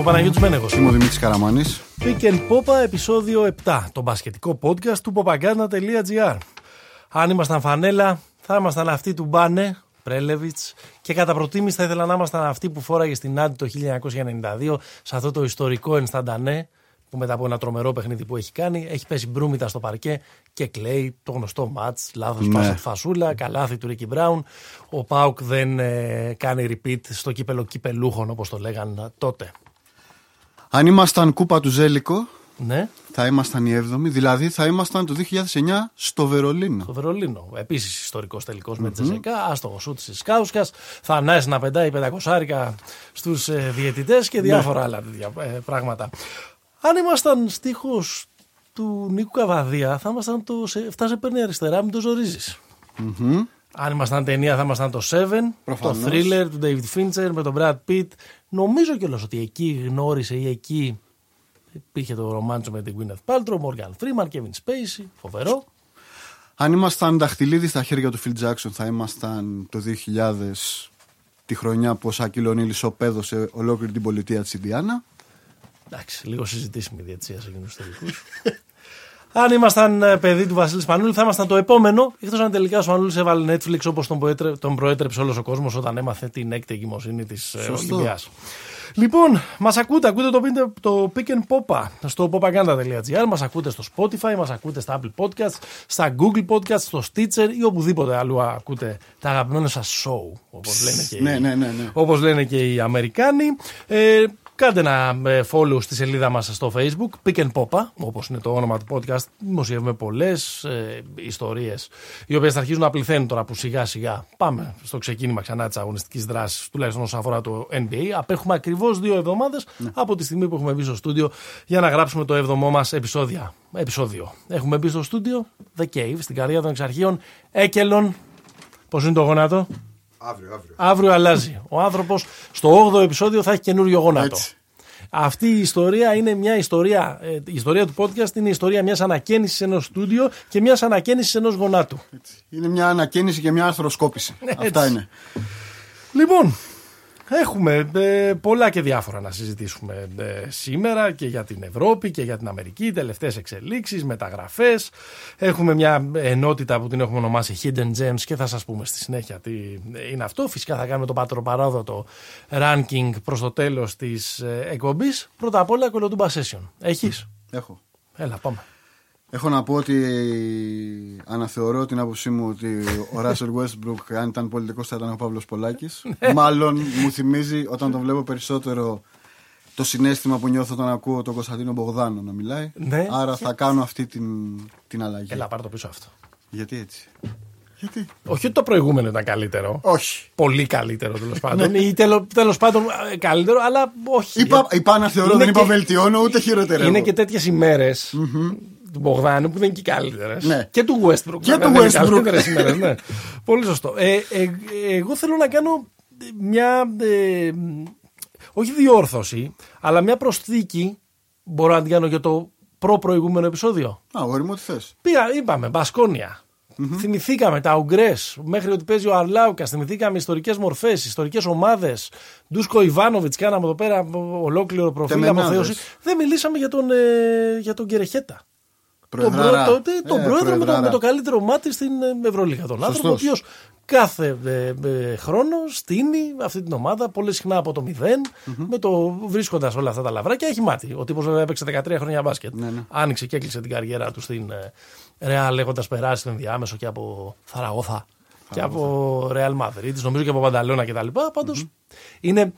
Είμαι ο Παναγιώτης Μένεγος. Είμαι ο Δημήτρης Καραμάνης. Pick and Popa, επεισόδιο 7. Το μπασκετικό podcast του popaganda.gr. Αν ήμασταν φανέλα, θα ήμασταν αυτοί του Μπάνε, Πρέλεβιτς και κατά προτίμηση θα ήθελα να ήμασταν αυτοί που φόραγε στην Άντι το 1992 σε αυτό το ιστορικό ενσταντανέ που μετά από ένα τρομερό παιχνίδι που έχει κάνει έχει πέσει μπρούμητα στο παρκέ και κλαίει το γνωστό μάτς, λάθος Ναι. πάσα του Φασούλα, καλάθι του Ρίκι Μπράουν. Ο Πάουκ δεν ε, κάνει repeat στο κύπελο κυπελούχων όπως το λέγαν τότε. Αν ήμασταν κούπα του Ζέλικο, Ναι, θα ήμασταν οι 7η, δηλαδή θα ήμασταν το 2009 στο Βερολίνο. το Βερολίνο. Επίσης ιστορικός τελικός με τη Τζεσεκά, άστοχο σούτ της Κάουσκας. Θα να πετάει 500 άρικα στους ε, διαιτητές και διάφορα άλλα τέτοια ε, πράγματα. Αν ήμασταν στίχος του Νίκου Καβαδία, θα ήμασταν το σε, φτάσε παίρνει αριστερά, μην το ζοριζει Αν ήμασταν ταινία, θα ήμασταν το Seven, Προφανώς. το Thriller του David Fincher με τον Brad Pitt. Νομίζω κιόλας ότι εκεί γνώρισε ή εκεί υπήρχε το ρομάντσο με την Gwyneth Paltrow, Morgan Freeman, Kevin Spacey, φοβερό. Αν ήμασταν δαχτυλίδι στα χέρια του Phil Jackson, θα ήμασταν το 2000 τη χρονιά που ο Σάκη Λονίλης οπέδωσε ολόκληρη την πολιτεία της Ινδιάνα. Εντάξει, λίγο συζητήσιμη η διαιτησία σε εκείνους τους τελικούς. Αν ήμασταν ε, παιδί του Βασίλη Πανούλη, θα ήμασταν το επόμενο. Εκτός αν τελικά ο Πανούλη έβαλε Netflix όπως τον, προέτρε- τον προέτρεψε όλος ο κόσμος όταν έμαθε την έκτη εγκυμοσύνη της Σωστό. Ολυμπία. Λοιπόν, μας ακούτε, ακούτε το, πίντε- το Pick and Popa στο popaganda.gr, μας ακούτε στο Spotify, μας ακούτε στα Apple Podcasts, στα Google Podcasts, στο Stitcher ή οπουδήποτε αλλού ακούτε τα αγαπημένα σας show, όπως λένε, και οι- Ναι, ναι, ναι, ναι. όπως λένε και οι Αμερικάνοι. Ε, κάντε ένα ε, follow στη σελίδα μας στο facebook, Pick and Popa, όπως είναι το όνομα του podcast. Δημοσιεύουμε πολλές ε, ιστορίες, οι οποίες θα αρχίζουν να πληθαίνουν τώρα που σιγά σιγά πάμε στο ξεκίνημα ξανά της αγωνιστικής δράσης, τουλάχιστον όσον αφορά το NBA. Απέχουμε ακριβώς δύο εβδομάδες από τη στιγμή που έχουμε μπει στο στούντιο για να γράψουμε το εβδομό μας επεισόδια. επεισόδιο. Έχουμε μπει στο στούντιο The Cave, στην καρδιά των εξαρχείων, Έκελον. Πώς είναι το γόνατο; Αύριο, αύριο. Αύριο αλλάζει. Ο άνθρωπος στο 8ο επεισόδιο θα έχει καινούριο γόνατο. Έτσι. Αυτή η ιστορία είναι μια ιστορία. ε, η ιστορία του podcast είναι η ιστορία μιας ανακαίνησης ενός στούντιο και μιας ανακαίνησης ενός γονάτου. Είναι μια ανακαίνιση και μια αρθροσκόπηση. Αυτά έτσι. είναι. Λοιπόν, έχουμε ε, πολλά και διάφορα να συζητήσουμε ε, σήμερα και για την Ευρώπη και για την Αμερική, τελευταίες εξελίξεις, μεταγραφές. Έχουμε μια ενότητα που την έχουμε ονομάσει Hidden Gems και θα σας πούμε στη συνέχεια τι είναι αυτό. Φυσικά θα κάνουμε το πατροπαράδοτο ranking προς το τέλος της ε, εκπομπής. Πρώτα απ' όλα κολοτούμπα session. Έχεις; Έχω. Έλα πάμε. Έχω να πω ότι αναθεωρώ την άποψή μου ότι ο Ράσελ Westbrook αν ήταν πολιτικός θα ήταν ο Παύλος Πολάκης. Μάλλον μου θυμίζει όταν τον βλέπω περισσότερο το συνέστημα που νιώθω όταν ακούω τον Κωνσταντίνο Μπογδάνο να μιλάει. Ναι. Άρα θα κάνω αυτή την, την αλλαγή. Έλα πάρε το πίσω αυτό. Γιατί έτσι; Γιατί; Όχι ότι το προηγούμενο ήταν καλύτερο. Όχι. Πολύ καλύτερο τέλος πάντων. ή τέλο τέλος πάντων ε, καλύτερο, αλλά όχι. Είπα, είπα αναθεωρώ, Είναι δεν είπα και- βελτιώνω ούτε χειροτερεύω. Είναι και τέτοιες ημέρες του Μπογδάνου που δεν είναι και καλύτερες. Ναι. Και του Westbrook. Και βέβαια, του δεν είναι Westbrook. καλύτερες ημέρες, ναι. Πολύ σωστό. Ε, ε, εγώ θέλω να κάνω μια. ε, όχι διόρθωση, αλλά μια προσθήκη. Μπορώ να την κάνω για το προ-προηγούμενο επεισόδιο; Α, αγόρι μου, τι θες. Πήγα, είπαμε, Μπασκόνια. Θυμηθήκαμε τα Ουγγρές μέχρι ότι παίζει ο Αρλάουκας. Θυμηθήκαμε ιστορικές μορφές, ιστορικές ομάδες. Ντούσκο Ιβάνοβιτς, κάναμε εδώ πέρα ολόκληρο προφίλ Τεμενάδες. αποθέωση. Δεν μιλήσαμε για τον, ε, για τον Κερεχέτα. Τον, Προεδράρα. πρό- το- τον Ε, πρόεδρο με το, προεδράρα. με το καλύτερο μάτι στην ε, Ευρωλίγα. Τον άνθρωπο, ο Σωστός. οποίος κάθε ε, ε, χρόνο στείνει αυτή την ομάδα πολύ συχνά από το 0 με το βρίσκοντας όλα αυτά τα λαβράκια. Έχει μάτι. Ο τύπος βέβαια έπαιξε 13 χρόνια μπάσκετ. Ναι, ναι. Άνοιξε και έκλεισε την καριέρα του στην ε, Real έχοντας περάσει το ενδιάμεσο και από Θαραγώθα και από Real Madrid, νομίζω και από Πανταλώνα κτλ. Πάντως είναι.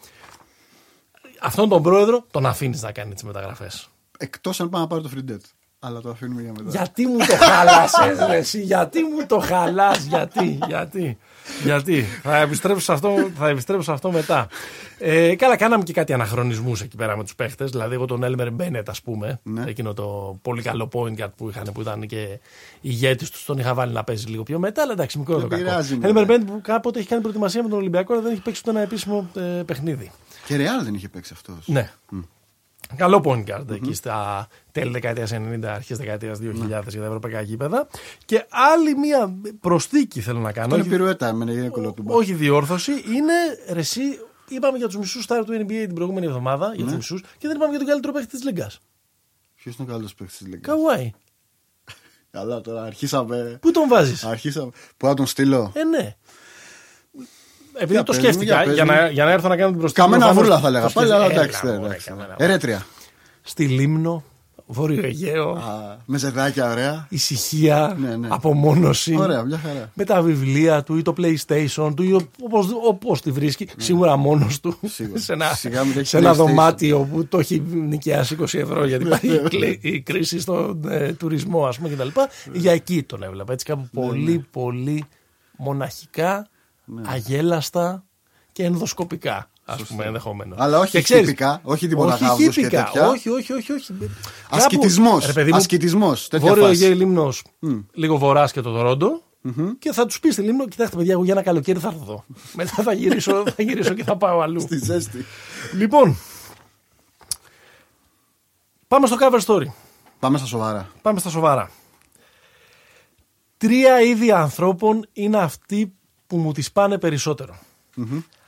Αυτόν τον πρόεδρο τον αφήνεις να κάνει τις μεταγραφές. Εκτός αν πάει να πάρει το free debt. Αλλά το αφήνουμε για μετά. Γιατί μου το χάλασε, ρε, εσύ, γιατί μου το χαλάς, γιατί, γιατί, γιατί. Θα επιστρέψω σε αυτό, θα επιστρέψω σε αυτό μετά. Ε, καλά, κάναμε και κάτι αναχρονισμούς εκεί πέρα με τους παίχτες. Δηλαδή, εγώ τον Έλμερ Μπένετ, ας πούμε, Ναι. εκείνο το πολύ καλό point guard που είχαν, που ήταν και ηγέτης τους, τον είχα βάλει να παίζει λίγο πιο μετά. Αλλά εντάξει, μικρό Δεν το κακό. πειράζει, μωρέ. Έλμερ Μπένετ που κάποτε έχει κάνει προετοιμασία με τον Ολυμπιακό, αλλά δεν έχει παίξει ούτε ένα επίσημο ε, παιχνίδι. Και Ρεάλ δεν είχε παίξει αυτός. Ναι. Καλό point guard εκεί στα τέλη δεκαετίας 90, αρχές δεκαετίας 2000 για τα ευρωπαϊκά γήπεδα. Και άλλη μία προσθήκη θέλω να κάνω. Αυτό είναι όχι- πυρουέτα, εμένα είναι κολοτούμπα. όχι διόρθωση, είναι ρε, εσύ, είπαμε για τους μισούς στάρ του NBA την προηγούμενη εβδομάδα, για Ναι. του μισούς, και δεν είπαμε για τον καλύτερο παίχτη της Λίγκας. Ποιος είναι ο καλό παίκτη της Λίγκας; Καουάι. Καλά, τώρα αρχίσαμε. Πού τον βάζεις; Αρχίσαμε. Πού να τον στείλω; Ε, ναι. Επειδή Για το πες μου, σκέφτηκα για πες για, μου. να, για να έρθω να κάνω την προστασία. Καμένα βούλα θα λέγα πάλι, αλλά Έλα, εντάξει. μωρέ, ναι, εντάξει. καμένα Ερέτρια. Στη Λίμνο, Βόρειο Αιγαίο, Α, Με ζεδάκια, ωραία. ησυχία, Ναι, ναι. απομόνωση. Ωραία, μια χαρά. Με τα βιβλία του ή το PlayStation του ή όπως, όπως τη βρίσκει. Σίγουρα μόνος του. Ναι. Σίγουρα. σε ένα, Σιγά μην έχει σε ένα PlayStation. δωμάτιο που το έχει νοικιάσει 20 ευρώ γιατί Ναι, υπάρχει η κλε- η κρίση στον ε, τουρισμό ας πούμε κτλ. Για εκεί τον έβλεπα. Έτσι κάπου Ναι, πολύ πολύ μοναχικά, αγέλαστα και ενδοσκοπικά. Α πούμε ενδεχομένω. Αλλά όχι χυπικά, όχι τίποτα όχι γάβδος και χυπικά, τέτοια. όχι, όχι, όχι, όχι. Ασκητισμός. Κάπου- ρε παιδί μου, Ασκητισμός. Τέτοια Βόρειο φάση. Αιγαίο Λίμνο, λίγο βορράς και το τοροντο Και θα τους πεις στη Λίμνο: Κοιτάξτε, παιδιά, εγώ για ένα καλοκαίρι θα έρθω εδώ. Μετά θα γυρίσω, θα γυρίσω και θα πάω αλλού. Στη ζέστη. λοιπόν, πάμε στο cover story. Πάμε στα σοβαρά. Πάμε στα σοβαρά. Τρία είδη ανθρώπων είναι αυτοί που μου τις πάνε περισσότερο.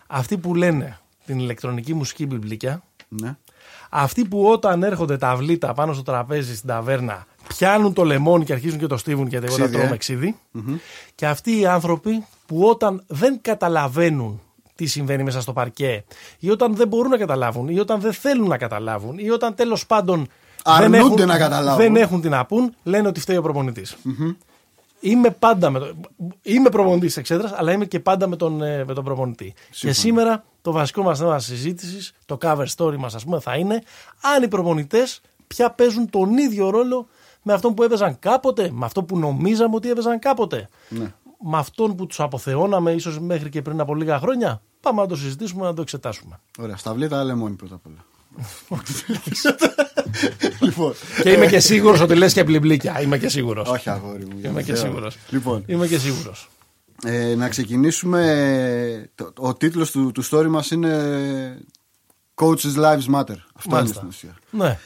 Αυτοί που λένε την ηλεκτρονική μουσική μπιμπλίκια. Ναι. Αυτοί που όταν έρχονται τα βλήτα πάνω στο τραπέζι στην ταβέρνα πιάνουν το λεμόνι και αρχίζουν και το στίβουν και εγώ τα Ξύδι, τρώμε ε. ξύδι. Και αυτοί οι άνθρωποι που όταν δεν καταλαβαίνουν τι συμβαίνει μέσα στο παρκέ ή όταν δεν μπορούν να καταλάβουν ή όταν δεν θέλουν να καταλάβουν ή όταν τέλος πάντων δεν Αρνούνται έχουν, να καταλάβουν. δεν έχουν τι να πούν, λένε ότι φταίει ο προπονητης Είμαι πάντα με το, είμαι προπονητής της εξέδρας, αλλά είμαι και πάντα με τον, ε, με τον προπονητή. Και σήμερα το βασικό μας θέμα συζήτησης, το cover story μας, ας πούμε, θα είναι αν οι προπονητές πια παίζουν τον ίδιο ρόλο με αυτόν που έπαιζαν κάποτε, με αυτό που νομίζαμε ότι έπαιζαν κάποτε. Ναι. Με αυτόν που τους αποθεώναμε ίσως μέχρι και πριν από λίγα χρόνια. Πάμε να το συζητήσουμε, να το εξετάσουμε. Ωραία. Σταυλίτα λεμόνι πρώτα απ' όλα. Λοιπόν. και είμαι και σίγουρος ότι λες και πλημπλίκια. Είμαι και σίγουρος. Όχι, αγόρι μου. Είμαι και Θεό. σίγουρος. Λοιπόν, Είμαι και σίγουρος. ε, να ξεκινήσουμε. Το, ο τίτλος του, του story μας είναι Coaches Lives Matter. Αυτό είναι στην ουσία. Ναι.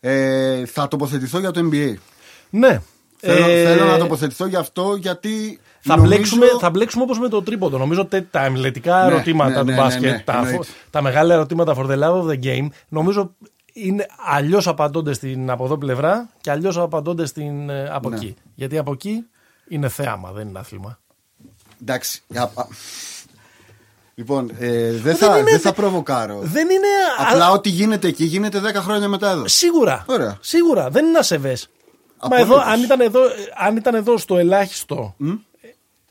Ε, θα τοποθετηθώ για το NBA. Ναι. Θέλω, Ε, θέλω να τοποθετηθώ για αυτό γιατί. Θα, νομίζω- μπλέξουμε, θα μπλέξουμε όπως με το τρίποντο. Νομίζω ότι τα εμιλετικά Ναι, ερωτήματα ναι, του ναι, μπάσκετ, ναι, ναι, τα, εννοείται. τα μεγάλα ερωτήματα for the love of the game, νομίζω είναι αλλιώς απαντώνται στην από εδώ πλευρά και αλλιώς απαντώνται στην, ε, από Ναι. εκεί. Γιατί από εκεί είναι θέαμα, δεν είναι άθλημα. Εντάξει. α- α- Λοιπόν, ε, δεν, θα, είναι- δεν θα προβοκάρω. Δεν είναι. α- Απλά ό,τι γίνεται εκεί γίνεται 10 χρόνια μετά εδώ. Σίγουρα. Ωραία. Σίγουρα. Δεν είναι ασεβέ. Μα Απολύτως. εδώ, αν ήταν εδώ, αν ήταν εδώ στο ελάχιστο.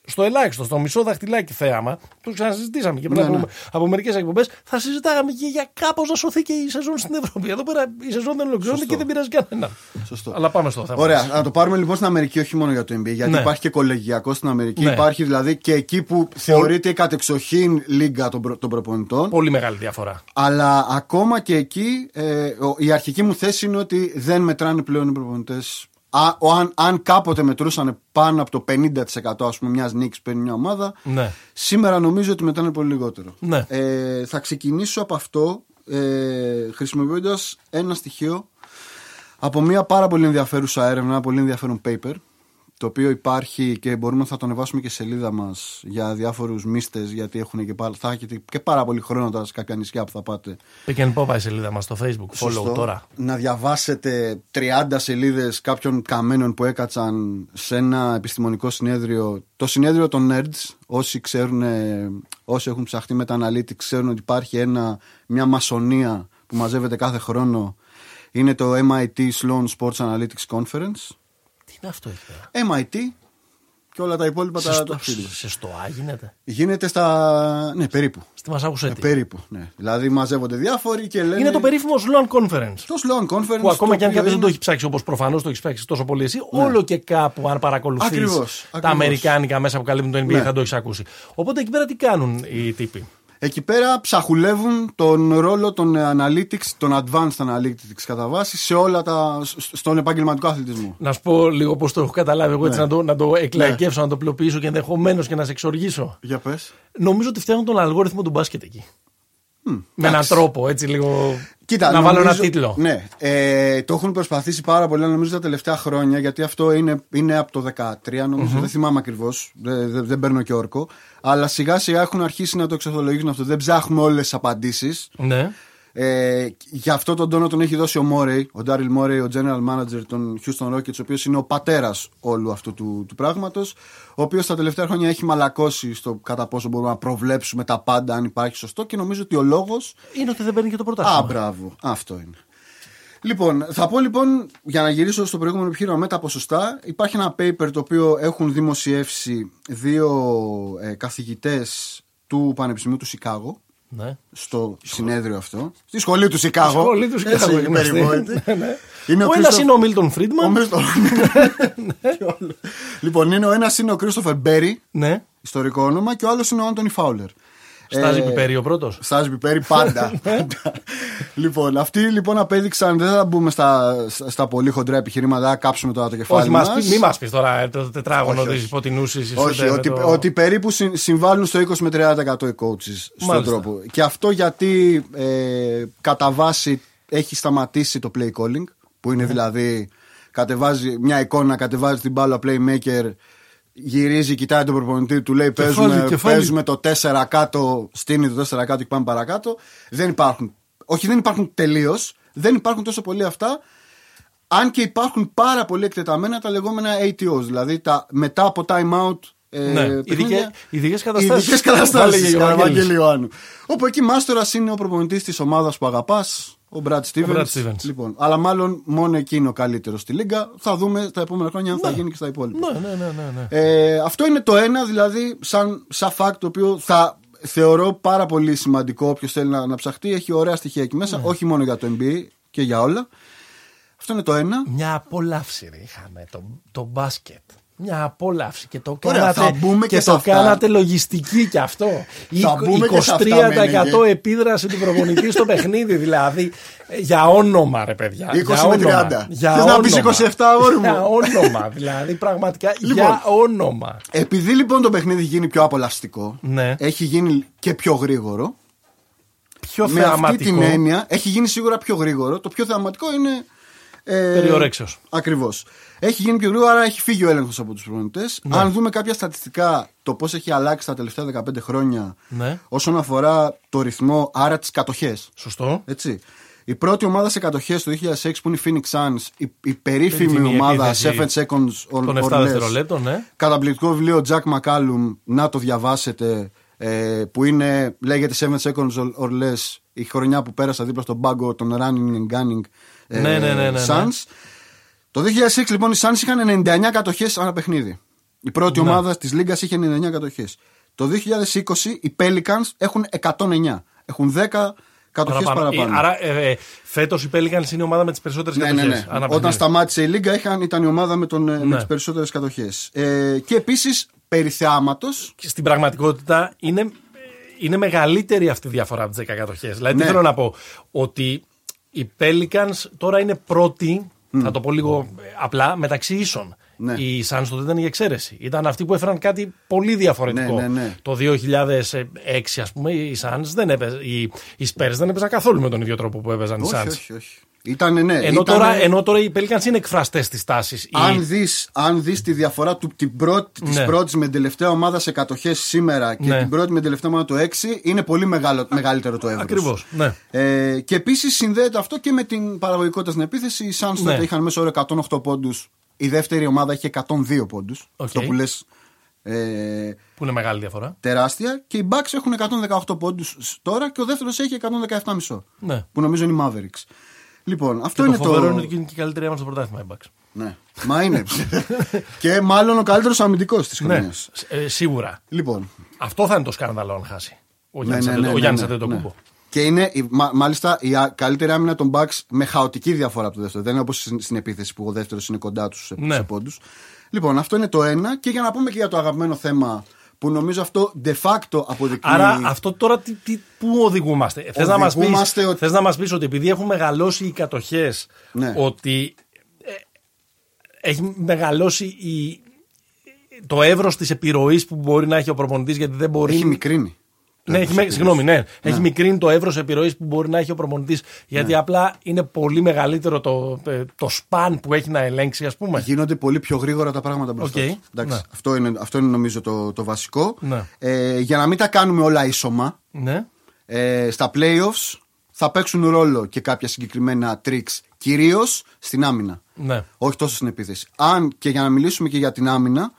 Στο ελάχιστο, στο μισό δαχτυλάκι θέαμα, το ξανασυζητήσαμε και πριν Ναι, από, ναι. από μερικές εκπομπές, θα συζητάγαμε και για κάπως να σωθεί και η σεζόν στην Ευρώπη. Εδώ πέρα η σεζόν δεν ολοκληρώνεται Σωστό. και δεν πειράζει κανέναν. Σωστό. Αλλά πάμε στο θέμα. Ωραία, να το πάρουμε λοιπόν στην Αμερική, όχι μόνο για το NBA. Γιατί Ναι. υπάρχει και κολεγιακό στην Αμερική. Ναι. Υπάρχει δηλαδή και εκεί που θεωρείται η κατεξοχήν λίγκα των, προ- των προπονητών. Πολύ μεγάλη διαφορά. Αλλά ακόμα και εκεί ε, ο- η αρχική μου θέση είναι ότι δεν μετράνε πλέον οι προπονητές. Αν, αν κάποτε μετρούσαν πάνω από το 50% ας πούμε μιας νίκης παίρνει μια ομάδα Ναι. Σήμερα νομίζω ότι μετράνε πολύ λιγότερο Ναι. ε, Θα ξεκινήσω από αυτό ε, Χρησιμοποιώντας ένα στοιχείο Από μια πάρα πολύ ενδιαφέρουσα έρευνα Ένα πολύ ενδιαφέρον paper το οποίο υπάρχει και μπορούμε θα το ανεβάσουμε και σε σελίδα μας για διάφορους μίστες γιατί έχουν και, πά- θα έχετε και πάρα πολύ χρόνο τώρα σε κάποια νησιά που θα πάτε Pick and Pop η σελίδα μας στο Facebook. Σωστό. Follow τώρα. Να διαβάσετε 30 σελίδες κάποιων καμένων που έκατσαν σε ένα επιστημονικό συνέδριο. Το συνέδριο των Nerds, όσοι ξέρουν, ε, όσοι έχουν ψαχτεί με τα analytics, ξέρουν ότι υπάρχει ένα, μια μασονία που μαζεύεται κάθε χρόνο. Είναι το MIT Sloan Sports Analytics Conference. Τι είναι αυτό εκεί πέρα; MIT και όλα τα υπόλοιπα Σε, τα, στο, τα φίλια. σε στοά γίνεται; Γίνεται στα... Ναι, περίπου. Στη Μασάγουσέτη. Ε, περίπου, ναι. Δηλαδή μαζεύονται διάφοροι και λένε... Είναι το περίφημος Sloan Conference. Το Sloan Conference. Που ακόμα το και αν οποίο κάποιος δεν είναι- το έχει ψάξει όπως προφανώς το έχεις ψάξει τόσο πολύ εσύ, όλο και κάπου αν παρακολουθείς Ακριβώς, τα ακριβώς. αμερικάνικα μέσα που καλύπτουν το NBA Ναι. θα το έχεις ακούσει. Οπότε εκεί πέρα τι κάνουν οι τύποι; Εκεί πέρα ψαχουλεύουν τον ρόλο των analytics, των advanced analytics κατά βάση σε όλα τα, σ- στον επαγγελματικό αθλητισμό. Να σου πω λίγο πώς το έχω καταλάβει εγώ έτσι Ναι. να το, να το εκλαϊκεύσω, να το απλοποιήσω και ενδεχομένως και να σε εξοργήσω. Για πες. Νομίζω ότι φτιάχνουν τον αλγόριθμο του μπάσκετ εκεί. Με έναν τρόπο, έτσι λίγο. Κοίτα, να βάλω ένα νομίζω- τίτλο. Ναι, ε, το έχουν προσπαθήσει πάρα πολύ, αλλά νομίζω τα τελευταία χρόνια, γιατί αυτό είναι, είναι από το 2013, νομιζω δεν θυμάμαι ακριβώς, δεν, δεν, δεν παίρνω και όρκο. Αλλά σιγά σιγά έχουν αρχίσει να το εξορθολογήσουν αυτό. Δεν ψάχνουμε όλες τις απαντήσεις. Ναι. Ε, γι' αυτό τον τόνο τον έχει δώσει ο Μόρεϊ, ο Ντάριλ Μόρεϊ, ο general manager των Houston Rockets, ο οποίος είναι ο πατέρας όλου αυτού του, του πράγματος. Ο οποίος τα τελευταία χρόνια έχει μαλακώσει στο κατά πόσο μπορούμε να προβλέψουμε τα πάντα, αν υπάρχει σωστό. Και νομίζω ότι ο λόγο. Είναι ότι δεν παίρνει και το Α, πρωτάθλημα. μπράβο. Αυτό είναι. Λοιπόν, θα πω λοιπόν, για να γυρίσω στο προηγούμενο επιχείρημα με τα ποσοστά, υπάρχει ένα paper το οποίο έχουν δημοσιεύσει δύο ε, καθηγητές του Πανεπιστημίου του Σικάγο Ναι. στο συνέδριο αυτό. Στη σχολή του Σικάγο. Στη σχολή του Σικάγο, Έτσι, γνωστή. περιβόητη. Ναι, ναι. Είναι ο ο ένας Κρίστοφ- είναι ο Μίλτον ο Φρίντμαν. Μίστο- Και όλο. λοιπόν, είναι ο ένας είναι ο Κρίστοφερ Μπέρι, Ναι. ιστορικό όνομα, και ο άλλος είναι ο Άντωνι Φάουλερ. Στάζει Ε, πιπέρι ο πρώτος. Στάζει πιπέρι πάντα. πάντα. λοιπόν, αυτοί λοιπόν απέδειξαν, δεν θα μπούμε στα, στα πολύ χοντρά επιχειρήματα, θα κάψουμε τώρα το κεφάλι Όχι, μας. μας, πει- μη μας πεις τώρα ε, το τετράγωνο Όχι, της όχι. υποτινούσης. Όχι, ότι, ότι περίπου συ- συμβάλλουν στο 20 με 30% οι coaches στον Μάλιστα. τρόπο. Και αυτό γιατί ε, κατά βάση έχει σταματήσει το play calling, που Ναι. είναι δηλαδή κατεβάζει μια εικόνα, κατεβάζει την μπάλα playmaker, γυρίζει, κοιτάει τον προπονητή, του λέει Κεφάλι, παίζουμε, κεφάλι. παίζουμε το 4 κάτω, στείνει το 4 κάτω και πάμε παρακάτω. Δεν υπάρχουν. Όχι, δεν υπάρχουν τελείως. Δεν υπάρχουν τόσο πολύ αυτά. Αν και υπάρχουν πάρα πολύ εκτεταμένα τα λεγόμενα ATOs, δηλαδή τα μετά από time out. Ε, Ναι, παιχνίδια. ειδικές- ειδικές καταστάσεις. Ειδικές Θα καταστάσεις, έλεγε ο ο Βαγγέλης. Βαγγέλη Ιωάννου. Όπου εκεί μάστορας είναι ο προπονητής της ομάδας που αγαπάς, ο Brad Stevens. Brad Stevens. Λοιπόν, αλλά μάλλον μόνο εκεί είναι ο καλύτερος στη Λίγκα. Θα δούμε τα επόμενα χρόνια αν θα γίνει και στα υπόλοιπα. Ναι, ναι, ναι, ναι, ναι. Ε, αυτό είναι το ένα, δηλαδή, σαν, σαν fact το οποίο θα θεωρώ πάρα πολύ σημαντικό. Όποιος θέλει να, να ψαχτεί, έχει ωραία στοιχεία εκεί μέσα, Ναι. όχι μόνο για το NBA και για όλα. Αυτό είναι το ένα. Μια απόλαυση ρε, είχαμε το, το μπάσκετ. Μια απόλαυση και το Ωραία, κάνατε, θα μπούμε και και σε το αυτά. κάνατε λογιστική κι αυτό. Θα Είκο- μπούμε και σε αυτά, 23% Μένεγε. επίδραση του προπονητή στο παιχνίδι. Δηλαδή, ε, για όνομα ρε παιδιά. 20 για με όνομα. 30. Για Θες να πεις όνομα. 27, αγόρι μου; Για όνομα. Δηλαδή, πραγματικά Λοιπόν. για όνομα. Επειδή λοιπόν το παιχνίδι έχει γίνει πιο απολαυστικό, Ναι. έχει γίνει και πιο γρήγορο. Πιο με αυτή θεαματικό. την έννοια, έχει γίνει σίγουρα πιο γρήγορο. Το πιο θεαματικό είναι. Ε, Περιορέξεως. Ακριβώς. Έχει γίνει πιο γρήγορο, άρα έχει φύγει ο έλεγχος από τους προπονητές. Ναι. Αν δούμε κάποια στατιστικά, το πώς έχει αλλάξει τα τελευταία 15 χρόνια Ναι. όσον αφορά το ρυθμό, άρα τις κατοχές. Σωστό. Έτσι. Η πρώτη ομάδα σε κατοχές το 2006 που είναι η Phoenix Suns, η, η περίφημη Περίφημη ομάδα επίθεση 7 seconds or, Των or 7 less. δευτερολέπτων, ναι. Καταπληκτικό βιβλίο Jack McCallum, να το διαβάσετε, ε, που είναι, λέγεται 7 seconds or, or less, η χρονιά που πέρασα δίπλα στον πάγκο των running and gunning ε, Ναι, ναι, ναι, ναι, ναι. Suns. Το 2006 λοιπόν οι Suns είχαν 99 κατοχές ανά παιχνίδι. Η πρώτη Ναι. ομάδα της Λίγκας είχε 99 κατοχές. Το 2020 οι Pelicans έχουν 109. Έχουν 10 κατοχές Παραπάνω. παραπάνω. Ε, Άρα, ε, ε, φέτος η Pelicans είναι η ομάδα με τις περισσότερες Ναι, ναι, ναι. Όταν σταμάτησε η Λίγκα είχαν, ήταν η ομάδα με, τον, ε, με Ναι. τις περισσότερες κατοχές. Ε, και επίσης περί θεάματος, στην πραγματικότητα είναι, είναι μεγαλύτερη αυτή η διαφορά από τις 10 κατοχές. Δηλαδή, τι Ναι. θέλω να πω, ότι οι Pelicans τώρα είναι πρώτοι, θα το πω λίγο ε, απλά, μεταξύ ίσων. Ναι. Οι Suns τότε ήταν η εξαίρεση. Ήταν αυτοί που έφεραν κάτι πολύ διαφορετικό. Ναι, ναι, ναι. Το 2006, ας πούμε, οι Suns δεν έπαιζαν, οι, οι Spurs δεν έπαιζαν καθόλου με τον ίδιο τρόπο που έπαιζαν οι όχι, Suns. όχι, όχι. Ήτανε, ναι, Ενώ, ήτανε- τώρα, ενώ τώρα οι Pelicans είναι εκφραστές τη τάση. αν, δεις, αν δεις τη διαφορά του, την πρώτη, της Ναι. πρώτης με την τελευταία ομάδα σε κατοχές σήμερα και Ναι. την πρώτη με την τελευταία ομάδα το 6 είναι πολύ μεγάλο, μεγαλύτερο το εύρος. Ακριβώς. Ναι. Ε, και επίσης συνδέεται αυτό και με την παραγωγικότητα στην επίθεση. Οι Suns Ναι. τότε είχαν μέσο όρο 108 πόντους. Η δεύτερη ομάδα είχε 102 πόντους. Οκ. Αυτό που λες ε, Που είναι μεγάλη διαφορά. τεράστια. Και οι Bucks έχουν 118 πόντους τώρα και ο δεύτερος έχει 117,5. Ναι. Που νομίζω είναι οι Mavericks. Λοιπόν, αυτό Και είναι το το. φοβερό είναι ότι είναι και η καλύτερη άμυνα στο πρωτάθλημα η Bucks. Ναι. Μα είναι. και μάλλον ο καλύτερος αμυντικός της Ναι, χρονιάς. ε, σίγουρα. Λοιπόν. Αυτό θα είναι το σκάνδαλο αν χάσει. Ο ναι, Γιάννης ναι, Αντετο- ναι, ο ναι, Γιάννης ναι, Αντετοκούμπο. ναι. Και είναι η- μα- μάλιστα η α- καλύτερη άμυνα των Bucks με χαοτική διαφορά από το δεύτερο. Δεν είναι όπως στην, στην επίθεση που ο δεύτερος είναι κοντά τους σε, Ναι. σε πόντους. Λοιπόν, αυτό είναι το ένα. Και για να πούμε και για το αγαπημένο θέμα που νομίζω αυτό de facto αποδεικνύει. Άρα αυτό τώρα τι, τι, πού οδηγούμαστε; Θες να, μας πεις, Οδηγούμαστε ότι- θες να μας πεις ότι επειδή έχουν μεγαλώσει οι κατοχές Ναι. ότι ε, έχει μεγαλώσει η, το εύρος της επιρροής που μπορεί να έχει ο προπονητής γιατί δεν μπορεί... Έχει μικρύνει. Ναι, έχει, με- συγγνώμη, ναι. Έχει μικρύνει το εύρος επιρροής που μπορεί να έχει ο προπονητής. Γιατί Ναι. απλά είναι πολύ μεγαλύτερο το, ε, το span που έχει να ελέγξει, ας πούμε. Γίνονται πολύ πιο γρήγορα τα πράγματα μπροστά. Οκ. τους. Εντάξει, Ναι. αυτό, είναι, αυτό είναι νομίζω το, το βασικό. Ναι. Ε, για να μην τα κάνουμε όλα ίσωμα, Ναι. ε, στα playoffs θα παίξουν ρόλο και κάποια συγκεκριμένα tricks, κυρίως στην άμυνα. ναι. Όχι τόσο στην επίθεση. Αν και για να μιλήσουμε και για την άμυνα,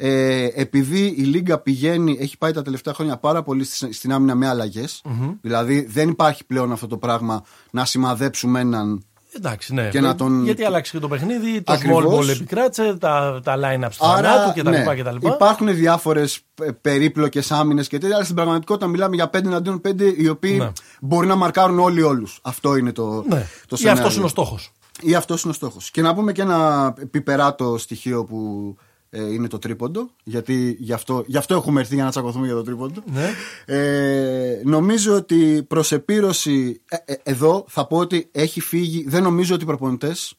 ε, επειδή η Λίγκα πηγαίνει, έχει πάει τα τελευταία χρόνια πάρα πολύ στη- στην άμυνα με αλλαγες Δηλαδή δεν υπάρχει πλέον αυτό το πράγμα να σημαδέψουμε έναν. Εντάξει, ναι. Και να τον- Γιατί άλλαξε και το παιχνίδι, το Ακριβώς. small ball επικράτησε, τα, τα line-ups του Άρα, θανάτου κτλ. ναι, κτλ. υπάρχουν διάφορες περίπλοκες άμυνες και τέτοια, αλλά στην πραγματικότητα μιλάμε για 5 εναντίον 5 οι οποίοι Ναι. μπορεί να μαρκάρουν όλοι όλους. Αυτό είναι το, Ναι. το Ή αυτός σενάριο. είναι ο στόχος. Ή αυτός είναι ο στόχος. Και να πούμε και ένα πιπεράτο στοιχείο που ε, είναι το τρίποντο. Γιατί γι αυτό, γι' αυτό έχουμε έρθει για να τσακωθούμε για το τρίποντο. Ναι. Ε, νομίζω ότι προς επίρρωση. ε, ε, εδώ θα πω ότι έχει φύγει. Δεν νομίζω ότι οι προπονητές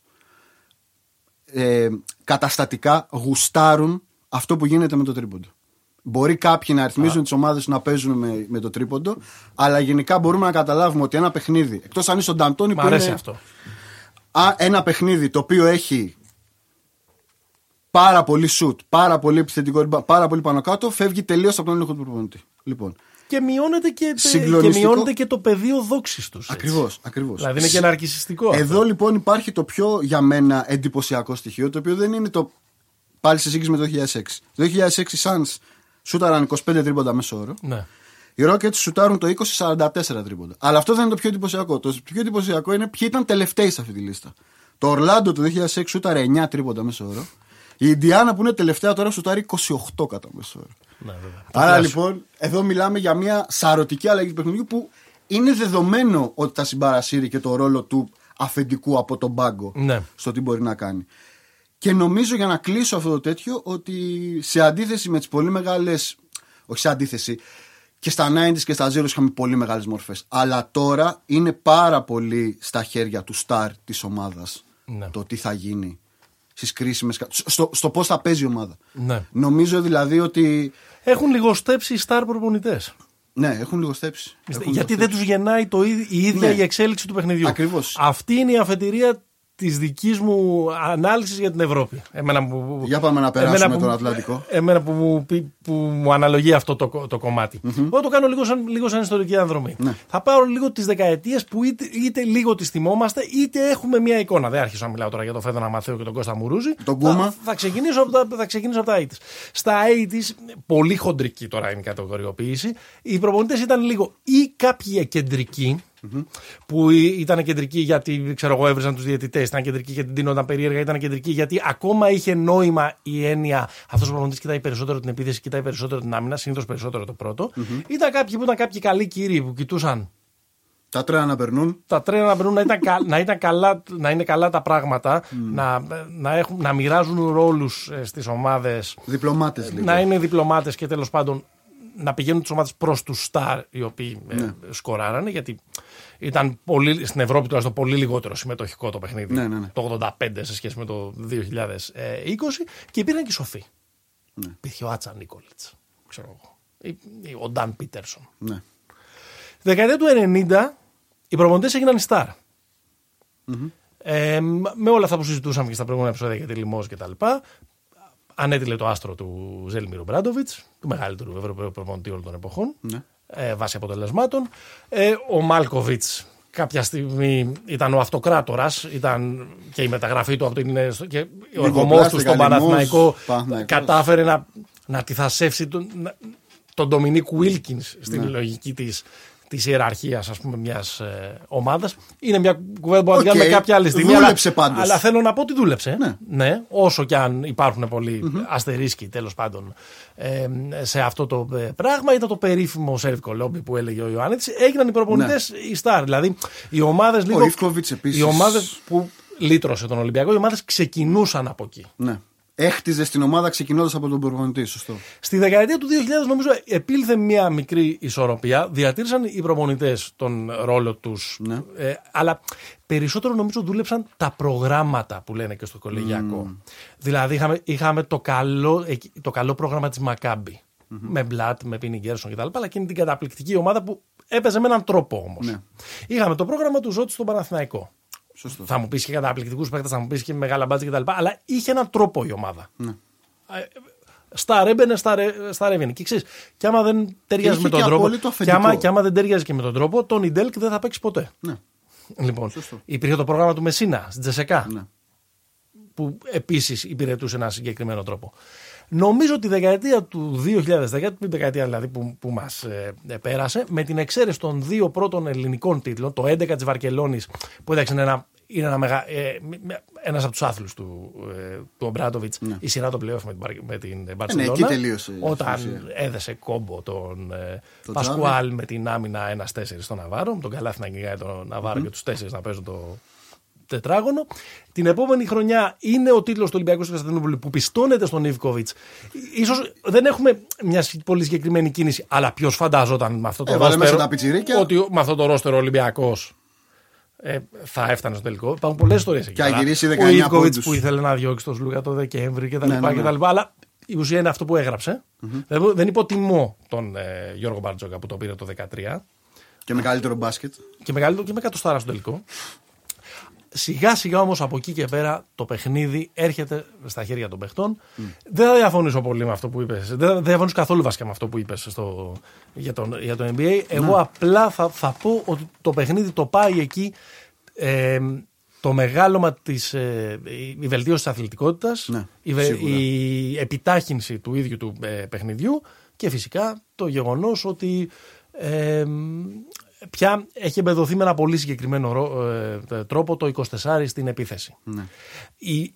ε, καταστατικά γουστάρουν αυτό που γίνεται με το τρίποντο. Μπορεί κάποιοι να αριθμίζουν τις ομάδες να παίζουν με, με το τρίποντο, αλλά γενικά μπορούμε να καταλάβουμε ότι ένα παιχνίδι, εκτός αν είσαι ο Νταντώνη Μ' που αρέσει είναι αυτό. α, ένα παιχνίδι το οποίο έχει πάρα πολύ σουτ, πάρα πολύ επιθετικό, rebound, πάρα πολύ πάνω κάτω, φεύγει τελείως από τον έλεγχο του προπονητή. Λοιπόν, Και μειώνεται και, και, Συγκλονιστικό. μειώνεται και το πεδίο δόξης τους. ακριβώς. Ακριβώς. Δηλαδή είναι και ναρκιστικό. αυτό. Εδώ λοιπόν υπάρχει το πιο για μένα εντυπωσιακό στοιχείο, το οποίο δεν είναι το πάλι σε σύγκριση με το 2006. Το 2006 οι Suns σούταραν 25 τρίποντα μέσω όρο. Ναι. Οι Rockets σουτάρουν το 20-44 τρίποντα. Αλλά αυτό δεν είναι το πιο εντυπωσιακό. Το πιο εντυπωσιακό είναι ποιοι ήταν τελευταίοι σε αυτή τη λίστα. Το Ορλάντο το 2006 σούταρε 9 τρίποντα μέσω όρο. Η Ιντιάνα που είναι τελευταία τώρα σουτάρει 28 κατά μέσο όρο. Ναι, βέβαια. Άρα Το λοιπόν, εδώ μιλάμε για μια σαρωτική αλλαγή του παιχνιδιού που είναι δεδομένο ότι θα συμπαρασύρει και το ρόλο του αφεντικού από τον πάγκο Ναι. στο τι μπορεί να κάνει. Και νομίζω για να κλείσω αυτό το τέτοιο ότι σε αντίθεση με τις πολύ μεγάλες. Όχι σε αντίθεση. Και στα 90s και στα 0 είχαμε πολύ μεγάλες μορφές. Αλλά τώρα είναι πάρα πολύ στα χέρια του στάρ της ομάδας Ναι. το τι θα γίνει στις κρίσιμες. Στο, στο πώς θα παίζει η ομάδα. Ναι. Νομίζω δηλαδή ότι. Έχουν λιγοστέψει οι star προπονητές. Ναι, έχουν λιγοστέψει. Έχουν Γιατί δεν λιγοστέψει. τους γεννάει το, ίδ- η ίδια Ναι. η εξέλιξη του παιχνιδιού. Ακριβώς. Αυτή είναι η αφετηρία της δικής μου ανάλυσης για την Ευρώπη. Εμένα που, Για πάμε να περάσουμε εμένα που- τον Ατλαντικό. Εμένα που, μου, πει- που μου αναλογεί αυτό το, κο- το κομματι Εγώ το κάνω λίγο σαν, λίγο σαν ιστορική ανδρομή. Ναι. Θα πάρω λίγο τις δεκαετίες που είτε, είτε λίγο τις θυμόμαστε, είτε έχουμε μια εικόνα. Δεν άρχισα να μιλάω τώρα για τον Φέδωνα Μαθαίο και τον Κώστα Μουρούζη. Τον Κούμα. Θα, θα, ξεκινήσω από τα, θα ξεκινήσω από τα 80's. Στα 80's, πολύ χοντρική τώρα είναι η κατηγοριοποίηση, οι προπονητές ήταν λίγο ή κάποιοι κεντρικοί, που ή- ήταν κεντρικοί γιατί ξέρω εγώ έβριζαν τους διαιτητές, ήταν κεντρικοί γιατί δίνονταν περίεργα, ήταν κεντρικοί γιατί ακόμα είχε νόημα η έννοια αυτός ο προπονητής κοιτάει περισσότερο την επίθεση, κοιτάει περισσότερο την άμυνα, συνήθως περισσότερο το πρωτο Ήταν κάποιοι που ήταν κάποιοι καλοί κύριοι που κοιτούσαν. Τα τρένα να περνούν. τα τρένα να βρουν να, ήταν, κα- να, ήταν καλά, να είναι καλά τα πράγματα, να, να, έχουν, να μοιράζουν ρόλους ε, στις ομάδες, Διπλωμάτες λίγο. να είναι διπλωμάτες και τέλος πάντων να πηγαίνουν τις ομάδες προς τους στάρ οι οποίοι ε, Ναι. σκοράρανε γιατί ήταν πολύ, στην Ευρώπη τουλάχιστον πολύ λιγότερο συμμετοχικό το παιχνίδι Ναι, ναι, ναι. το 85 σε σχέση με το 2020 και υπήρχαν και οι σοφοί. Ναι. Υπήρχε ο Άτσα Νίκολιτς, ξέρω εγώ, ή- ή ο Νταν Πίτερσον. Ναι. Στη δεκαετία του 90 οι προπονητές έγιναν οι star. Ε, μ- με όλα αυτά που συζητούσαμε και στα προηγούμενα επεισόδια για τη Λιμός και τα λοιπά, ανέτειλε το άστρο του Ζέλμιρου Μπράντοβιτς, του μεγαλύτερου Ευρωπαίου προπονητή όλων των εποχών, Ναι. ε, βάσει αποτελεσμάτων. Ε, ο Μάλκοβιτς κάποια στιγμή ήταν ο αυτοκράτορας, ήταν και η μεταγραφή του από την. και ο εργομό του στον Λιμός, Παναθηναϊκό Παναθηναϊκός. κατάφερε να, να τυθασεύσει τον, να- τον Ντομινίκ Βίλκινς στην Ναι. λογική της της ιεραρχίας ας πούμε μιας ε, ομάδας είναι μια κουβέντα που θα την Οκ. κάνουμε κάποια άλλη στιγμή Δούλεψε αλλά, πάντως. αλλά θέλω να πω ότι δούλεψε Ναι. όσο και αν υπάρχουν πολλοί αστερίσκοι τέλος πάντων ε, σε αυτό το ε, πράγμα ήταν το περίφημο σερβικό λόμπι που έλεγε ο Ιωάννης έγιναν οι προπονητές οι στάρ δηλαδή οι ομάδες λίγο Ίβκοβιτς επίσης. οι ομάδες που λύτρωσε τον Ολυμπιακό οι ομάδες ξεκινούσαν από εκεί ναι. Έχτιζες την ομάδα ξεκινώντας από τον προπονητή, σωστό. Στη δεκαετία του 2000 νομίζω επήλθε μια μικρή ισορροπία. Διατήρησαν οι προπονητές τον ρόλο τους. Ναι. Ε, αλλά περισσότερο νομίζω δούλεψαν τα προγράμματα που λένε και στο κολεγιακό. Δηλαδή είχαμε, είχαμε το, καλό, εκεί- το καλό πρόγραμμα της Μακάμπη. Με Μπλατ, με Πίνι Γκέρσον κτλ. Αλλά και είναι την καταπληκτική ομάδα που έπαιζε με έναν τρόπο όμως. Ναι. Είχαμε το πρόγραμμα του Ζώτης στον Παναθηναϊκό. Σωστό. Θα μου πεις και καταπληκτικούς παίκτες, θα μου πεις και μεγάλα μπάτζα κτλ. Αλλά είχε έναν τρόπο η ομάδα. Ναι. Στα ρέμπαινε, στα, ρε, στα ρέβαινε. Και ξέρεις, και άμα δεν ταιριάζει είχε με τον και τρόπο. απόλυτο Και άμα, αφεντικό. και άμα δεν ταιριάζει και με τον τρόπο, τον Ιντέλκ δεν θα παίξει ποτέ. Ναι. Λοιπόν, Σωστό. υπήρχε το πρόγραμμα του Μεσίνα στην Τζεσεκά, Ναι. που επίσης υπηρετούσε ένα συγκεκριμένο τρόπο. Νομίζω ότι η δεκαετία του 2010, την δεκαετία δηλαδή που, που μας ε, πέρασε, με την εξαίρεση των δύο πρώτων ελληνικών τίτλων, το 11 της Βαρκελόνης, που εντάξει είναι ένα. Είναι ένα μεγα, ε, ένας από τους άθλους του, ε, του Ομπράτοβιτς, η σειρά των playoff με την, Μπαρ- με την Μπαρτσελώνα. Ναι. εκεί τελείωσε η Όταν ουσία. έδεσε κόμπο τον ε, Το Πασκουάλ με την άμυνα 1-4 στον Ναβάρο, με τον Καλάθι να κυνηγάει τον ναβαρο και τους τέσσερις να παίζουν το τετράγωνο. Την επόμενη χρονιά είναι ο τίτλος του Ολυμπιακού του Κωνσταντινούπολη που πιστώνεται στον Ιβκοβιτ. σω δεν έχουμε μια πολύ συγκεκριμένη κίνηση, αλλά ποιος φανταζόταν με αυτό το Έβαλε ρόστερο. μέσα τα πιτσιρίκια. Ότι με αυτό το ρόστερο Ολυμπιακός ε, θα έφτανε στο τελικό. Υπάρχουν πολλές ιστορίες εκεί. Και θα πέρα. γυρίσει Ο 19 Ιβκοβιτ πόντους. που ήθελε να διώξει τον Σλούκα το Δεκέμβρη κτλ. Ναι, ναι, ναι. κτλ. Αλλά η ουσία είναι αυτό που εγραψε Δεν, δεν υποτιμώ τον ε, Γιώργο Μπαρτζόκα που το πήρε το 2013 Και με καλύτερο μπάσκετ. και μεγαλύτερο και με κατοστάρα στο τελικό. Σιγά σιγά όμως από εκεί και πέρα το παιχνίδι έρχεται στα χέρια των παιχτών. Δεν θα διαφωνήσω πολύ με αυτό που είπες. Δεν θα διαφωνήσω καθόλου βασικά με αυτό που είπες για, τον, για το NBA. Εγώ απλά θα, θα πω ότι το παιχνίδι το πάει εκεί. Ε, το μεγάλωμα της, ε, η- η βελτίωση της αθλητικότητας, Ναι, η, βε- σίγουρα. η επιτάχυνση του ίδιου του ε, παιχνιδιού και φυσικά το γεγονός ότι ε, πια έχει εμπεδοθεί με ένα πολύ συγκεκριμένο ρο- ε, τρόπο το 24 στην επίθεση. Ναι. Οι,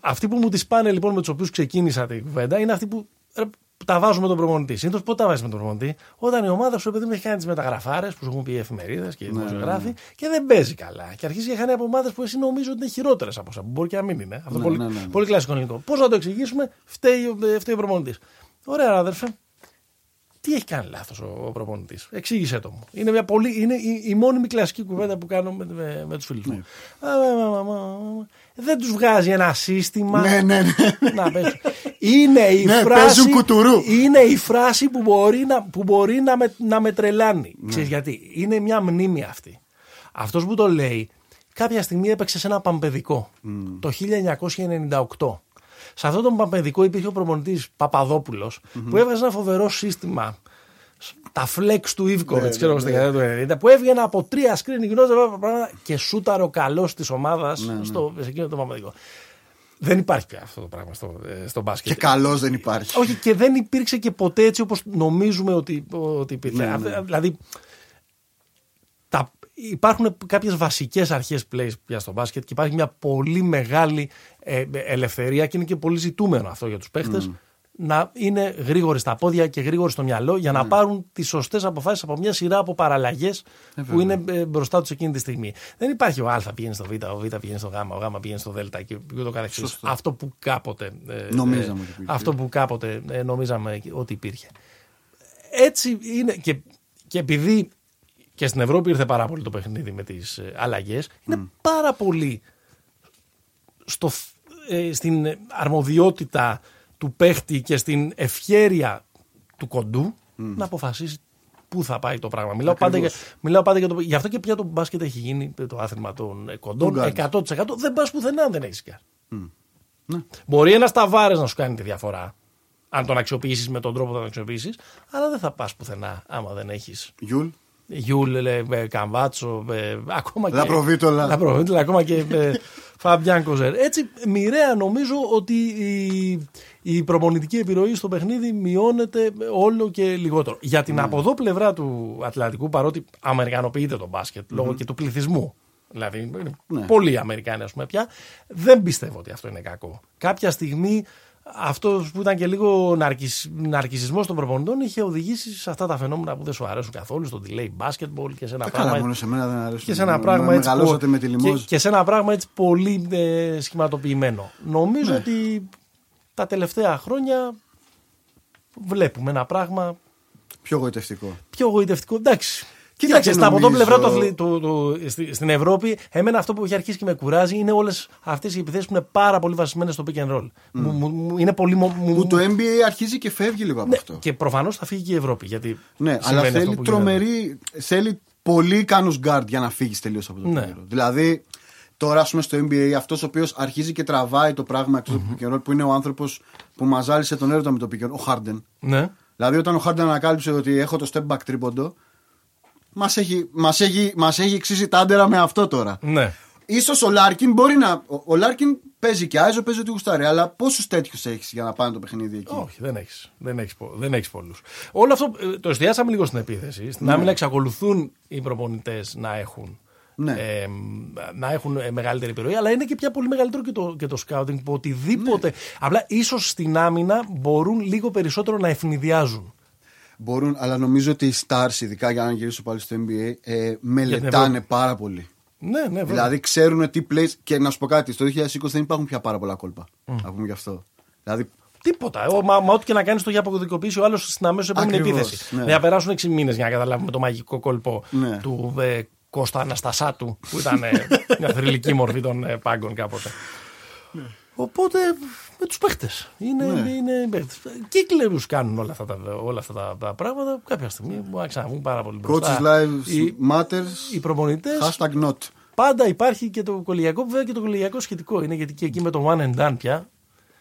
αυτοί που μου τις πάνε λοιπόν με τους οποίους ξεκίνησα την κουβέντα είναι αυτοί που ρε, τα βάζουν με τον προπονητή. Συνήθως πότε τα βάζεις με τον προπονητή, όταν η ομάδα σου επειδή μου έχει κάνει τις μεταγραφάρες που σου έχουν πει οι εφημερίδες και οι δημοσιογράφοι και δεν παίζει καλά. Και αρχίζει και χάνει από ομάδες που εσύ νομίζω ότι είναι χειρότερες από όσα που μπορεί και να μην είναι. Αυτό Ναι, πολύ, ναι, ναι, ναι. πολύ κλασικό ελληνικό. Πώς να το εξηγήσουμε, φταίει, ο- φταίει ο προπονητής. Ωραία, αδερφέ. Τι έχει κάνει λάθος ο, ο προπονητής; Εξήγησέ το μου. Είναι, μια πολύ, είναι η, η μόνιμη κλασική κουβέντα που κάνω με, με, με τους φίλους Ναι. μου. Α, μα, μα, μα, μα. Δεν τους βγάζει ένα σύστημα. Ναι, ναι, ναι. Να παίζουν. Είναι η Ναι, φράση. παίζουν κουτουρού. Είναι η φράση που μπορεί να, που μπορεί να, με, να με τρελάνει. Ξέρεις γιατί; Είναι μια μνήμη αυτή. Αυτός που το λέει, κάποια στιγμή έπαιξε σε ένα παμπεδικό. Το 1998. Σε αυτό το παμπεδικό υπήρχε ο προπονητής Παπαδόπουλος, που έβαζε ένα φοβερό σύστημα. Τα φλεξ του Ιβκοβιτς, ξέρω εγώ στη δεκαετία του 90, που έβγαινε από τρία screen, γινόταν πράγματα και σούταρε ο καλό της ομάδας στο σε εκείνο το παμπεδικό. Δεν υπάρχει πια αυτό το πράγμα στο, ε, στο μπάσκετ. Και καλός δεν υπάρχει. Όχι, και δεν υπήρξε και ποτέ έτσι όπως νομίζουμε ότι, ότι υπήρχε. Ναι, ναι. Αυ- Δηλαδή, τα, υπάρχουν κάποιες βασικές αρχές play πια στο μπάσκετ και υπάρχει μια πολύ μεγάλη ε, ελευθερία και είναι και πολύ ζητούμενο αυτό για τους παίχτες να είναι γρήγοροι στα πόδια και γρήγοροι στο μυαλό για να πάρουν τις σωστές αποφάσεις από μια σειρά από παραλλαγές που είναι ε, μπροστά τους εκείνη τη στιγμή. Δεν υπάρχει ο Α πηγαίνει στο Β, ο Β πηγαίνει στο Γ, ο Γ πηγαίνει στο Δ και ούτω καθεξής. Αυτό που κάποτε ε, Νομίζαμε ε, ότι υπήρχε. αυτό που κάποτε ε, νομίζαμε ότι υπήρχε. Έτσι είναι και, και επειδή και στην Ευρώπη ήρθε πάρα πολύ το παιχνίδι με τις ε, αλλαγές, είναι πάρα πολύ στο, φ- ε, στην αρμοδιότητα του παίχτη και στην ευχέρεια του κοντού να αποφασίσει πού θα πάει το πράγμα. Μιλάω πάντα, για, Ακριβώς. μιλάω πάντα για το. Γι' αυτό και πια το μπάσκετ έχει γίνει το άθλημα των ε, κοντών. Των guards. 100% δεν πας πουθενά αν δεν έχεις guard. Ναι. Μπορεί ένας Ταβάρες να σου κάνει τη διαφορά. Αν τον αξιοποιήσεις με τον τρόπο που θα τον αξιοποιήσεις, αλλά δεν θα πας πουθενά άμα δεν έχεις Γιούλ. Γιούλ, ε, ε, Καμπάτσο, ε, ακόμα και. Λαπροβίτολα. Λαπροβίτολα, ακόμα και ε, Φαμπιάν Κοζέρ. Έτσι, μοιραία νομίζω ότι η, η προπονητική επιρροή στο παιχνίδι μειώνεται όλο και λιγότερο. Για την από εδώ πλευρά του Ατλαντικού, παρότι αμερικανοποιείται το μπάσκετ λόγω και του πληθυσμού. Δηλαδή, είναι Ναι. πολλοί Αμερικάνοι, ας πούμε, πια. Δεν πιστεύω ότι αυτό είναι κακό. Κάποια στιγμή αυτό που ήταν και λίγο ναρκισ, ναρκισισμός των προπονητών είχε οδηγήσει σε αυτά τα φαινόμενα που δεν σου αρέσουν καθόλου, στο delay basketball και σε ένα Τα πράγμα. καλά, μόνο σε μένα δεν αρέσουν. Και σε ένα Με- πράγμα με έτσι. Μεγαλώσατε που- με τη λιμόζ. και, και σε ένα πράγμα έτσι πολύ ε, σχηματοποιημένο. Νομίζω Ναι. ότι τα τελευταία χρόνια βλέπουμε ένα πράγμα Πιο γοητευτικό. πιο γοητευτικό. Εντάξει. Κοίταξε, και από τον νομίζω- πλευρά του, αθλη- του, του- στη- στην Ευρώπη, εμένα αυτό που έχει αρχίσει και με κουράζει είναι όλες αυτές οι επιθέσεις που είναι πάρα πολύ βασισμένες στο pick and roll. Μου, μου- μου- είναι πολύ. μο- μου- Που το NBA αρχίζει και φεύγει λίγο από Ναι, αυτό. και προφανώς θα φύγει και η Ευρώπη. Γιατί Ναι, αλλά συμβαίνει αυτό θέλει που γίνεται. τρομερή. Θέλει πολύ ικανούς guard για να φύγεις τελείως από το Ναι. pick and roll. Δηλαδή, τώρα ας πούμε στο NBA, αυτός ο οποίος αρχίζει και τραβάει το πράγμα εκτός του pick and roll, που είναι ο άνθρωπος που μαζάλισε τον έρωτα με το pick and roll, ο Harden. Ναι. Δηλαδή, όταν ο Harden ανακάλυψε ότι έχω το step back τρίποντο, μας έχει, μας έχει, μας έχει ξύσει τα άντερα με αυτό τώρα. ναι. Ίσως ο Λάρκιν μπορεί να. Ο, ο Λάρκιν παίζει και iso, παίζει ό,τι γουστάρει. Αλλά πόσους τέτοιους έχεις για να πάνε το παιχνίδι εκεί; Όχι, δεν έχεις δεν έχεις, πο- δεν έχεις πολλούς. Όλο αυτό ε, το εστιάσαμε λίγο στην επίθεση. Στην άμυνα εξακολουθούν οι προπονητές να έχουν. Ναι. ε, να έχουν ε, μεγαλύτερη επιρροή, αλλά είναι και πια πολύ μεγαλύτερο και το, και το scouting που οτιδήποτε. Ναι. Απλά ίσως στην άμυνα μπορούν λίγο περισσότερο να ευνηδιάζουν. Μπορούν, αλλά νομίζω ότι οι stars, ειδικά για να γυρίσω πάλι στο NBA, ε, μελετάνε Ευρώπη. πάρα πολύ. Ναι, ναι, βέβαια. Δηλαδή ξέρουν τι plays. Και να σου πω κάτι, στο 2020 δεν υπάρχουν πια πάρα πολλά κόλπα. Να πούμε γι' αυτό. Δηλαδή, Τίποτα. Ο, μα, μα ό,τι και να κάνεις το για αποκωδικοποιήσει ο άλλος στην αμέσως επόμενη Ακριβώς, επίθεση. ναι. Δεν θα περάσουν 6 μήνες για να καταλάβουμε το μαγικό κόλπο Ναι. του ε, Κώστα Αναστασάτου, που ήταν ε, μια θρηλυκή μορφή των ε, πάγκων κάποτε. Οπότε με τους παίχτες. Είναι, Ναι. είναι παίχτες. Κύκλερου κάνουν όλα αυτά, τα, όλα αυτά τα, τα πράγματα. Κάποια στιγμή μπορεί να ξαναβγούν πάρα πολύ μπροστά. coaches lives Οι, matters. οι προπονητές. Hashtag not. Πάντα υπάρχει και το κολυγιακό, βέβαια και το κολυγιακό σχετικό είναι γιατί και εκεί με το one and done πια.